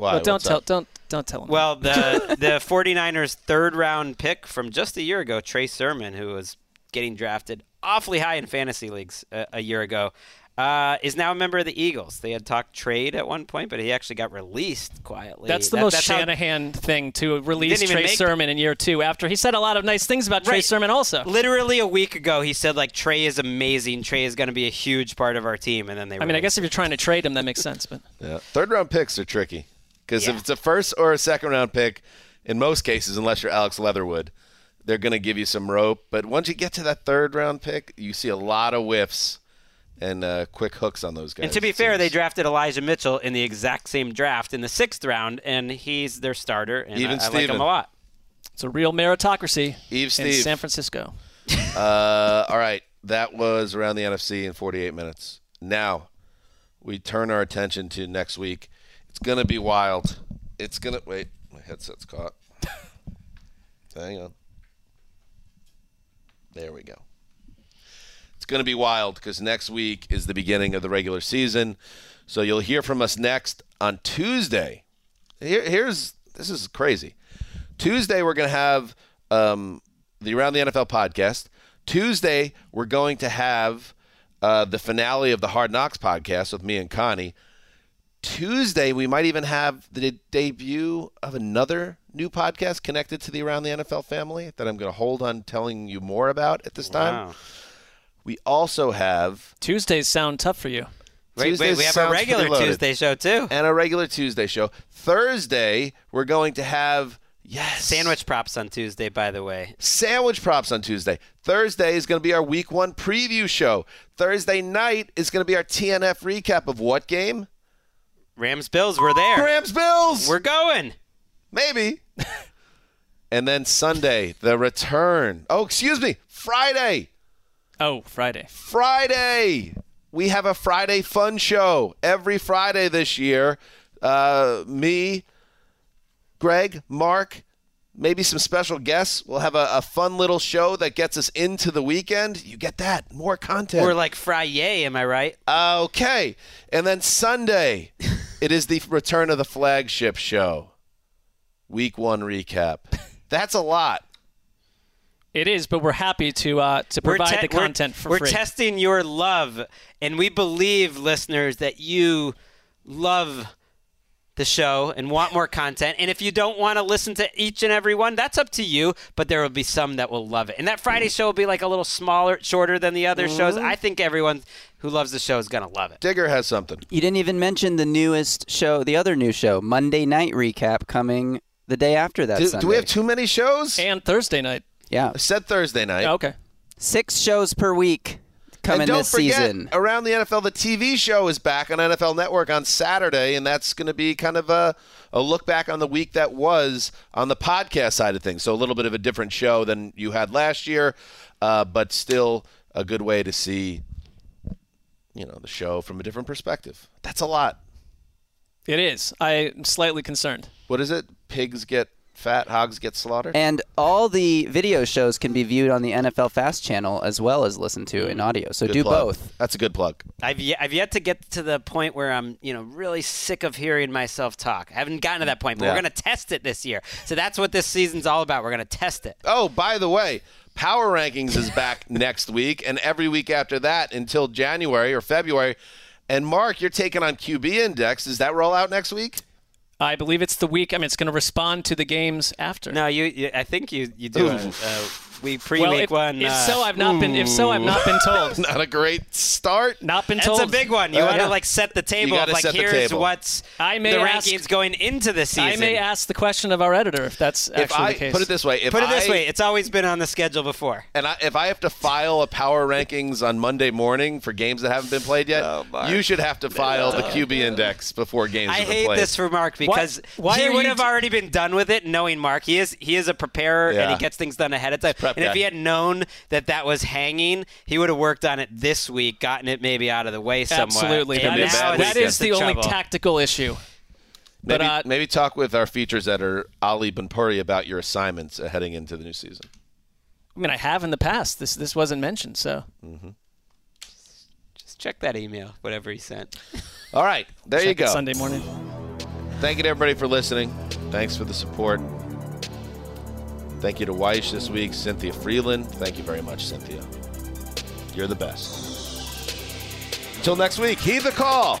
Why? Well, don't tell, up? don't, don't tell him. Well, the the 49ers third round pick from just a year ago, Trey Sermon, who was getting drafted awfully high in fantasy leagues a, a year ago, uh, is now a member of the Eagles. They had talked trade at one point, but he actually got released quietly. that's the That- most that's how- Shanahan thing to release Trey make- Sermon in year two after he said a lot of nice things about Trey Right. Sermon also. Literally a week ago, he said like Trey is amazing. Trey is going to be a huge part of our team, and then they. I mean, I guess if you're trying to trade him, that makes sense. But Yeah. Third round picks are tricky because Yeah. if it's a first or a second round pick, in most cases, unless you're Alex Leatherwood, they're going to give you some rope. But once you get to that third round pick, you see a lot of whiffs and uh, quick hooks on those guys. And to be fair, seems. they drafted Elijah Mitchell in the exact same draft in the sixth round, and he's their starter. And Even I, I like him a lot. it's a real meritocracy Eve in Steve. San Francisco. Uh, all right, that was around the NFC in 48 minutes. Now we turn our attention to next week. It's gonna be wild. It's gonna wait. My headset's caught. Hang on. There we go. It's going to be wild because next week is the beginning of the regular season. So you'll hear from us next on Tuesday. Here, here's this is crazy. Tuesday we're going to have um, the Around the NFL podcast. Tuesday we're going to have uh, the finale of the Hard Knocks podcast with me and Connie. Tuesday we might even have the debut of another new podcast connected to the Around the NFL family that I'm going to hold on telling you more about at this time. We also have Tuesdays sound tough for you. Wait, wait, we have a regular. Tuesday show too. and a regular Tuesday show. Thursday, we're going to have yes Sandwich props on Tuesday, by the way. sandwich props on Tuesday. Thursday is going to be our week one preview show. Thursday night is going to be our TNF recap of what game? Rams Bills, we're there. Rams Bills. We're going. Maybe. and then Sunday, the return. Oh, excuse me, Friday. Oh, Friday. Friday. We have a Friday fun show every Friday this year. Uh, me, Gregg, Marc, maybe some special guests. We'll have a, a fun little show that gets us into the weekend. You get that. More content. We're like Friday, am I right? Okay. And then Sunday, it is the return of the flagship show. Week one recap. That's a lot. It is, but we're happy to uh, to provide te- the content we're, for we're free. testing your love, and we believe, listeners, that you love the show and want more content. And if you don't want to listen to each and every one, that's up to you. But there will be some that will love it. And that Friday show will be like a little smaller, shorter than the other shows. Mhm. I think everyone who loves the show is going to love it. Digger has something. You didn't even mention the newest show, the other new show, Monday Night Recap, coming the day after that Do, Sunday. do we have too many shows? And Thursday night. Yeah. I said Thursday night. okay. Six shows per week coming and don't this forget, season. around the NFL, the TV show is back on NFL Network on Saturday, and that's going to be kind of a, a look back on the week that was on the podcast side of things. So a little bit of a different show than you had last year, uh, but still a good way to see, you know, the show from a different perspective. That's a lot. It is. I'm slightly concerned. What is it? Pigs get fat, hogs get slaughtered. And all the video shows can be viewed on the NFL Fast channel as well as listened to in audio. So Good do plug. both. That's a good plug. I've yet, I've yet to get to the point where I'm, you know, really sick of hearing myself talk. I haven't gotten to that point, but Yeah. we're going to test it this year. So that's what this season's all about. We're going to test it. Oh, by the way, Power Rankings is back next week and every week after that until January or February. And Marc, you're taking on QB Index. Does that roll out next week? I believe it's the week. I mean, it's going to respond to the games after. No, you. you I think you you do. A, Oof. Uh, we pre well, week if, one. if uh, so, I've not been. If so, I've not been told. Not a great start. Not been That's told. a big one. You Uh, want to yeah. like set the table. of, like set the here's what's I may the ask- rankings going into the season. I may ask the question of our editor if that's actually If I the case. put it this way, if Put it this I- way: it's always been on the schedule before. And I, if I have to file a Power Rankings on Monday morning for games that haven't been played yet, you should have to file the QB Index before games I hate played. this for Marc because why he would have d- already been done with it, knowing Marc. He is he is a preparer Yeah. and he gets things done ahead of time. Prep And if he had known that that was hanging, he would have worked on it this week, gotten it maybe out of the way somewhere. Absolutely. And That be a is, bad now week. that it's is just the only tactical issue. maybe, but, uh, maybe talk with our features editor Ali Bhanpuri about your assignments uh, heading into the new season. I mean, I have in the past. This this wasn't mentioned, so Just check that email, whatever he sent. All right, there you check it go. Sunday morning. Thank you to everybody for listening. Thanks for the support. Thank you to Wyche this week, Cynthia Freeland. Thank you very much, Cynthia. You're the best. Until next week, heed the call.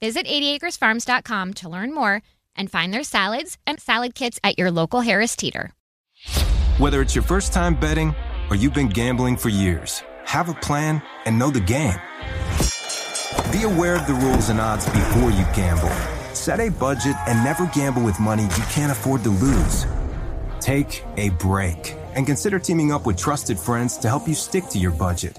Visit 80acresfarms.com to learn more and find their salads and salad kits at your local Harris Teeter. Whether it's your first time betting or you've been gambling for years, have a plan and know the game. Be aware of the rules and odds before you gamble. Set a budget and never gamble with money you can't afford to lose. Take a break and consider teaming up with trusted friends to help you stick to your budget.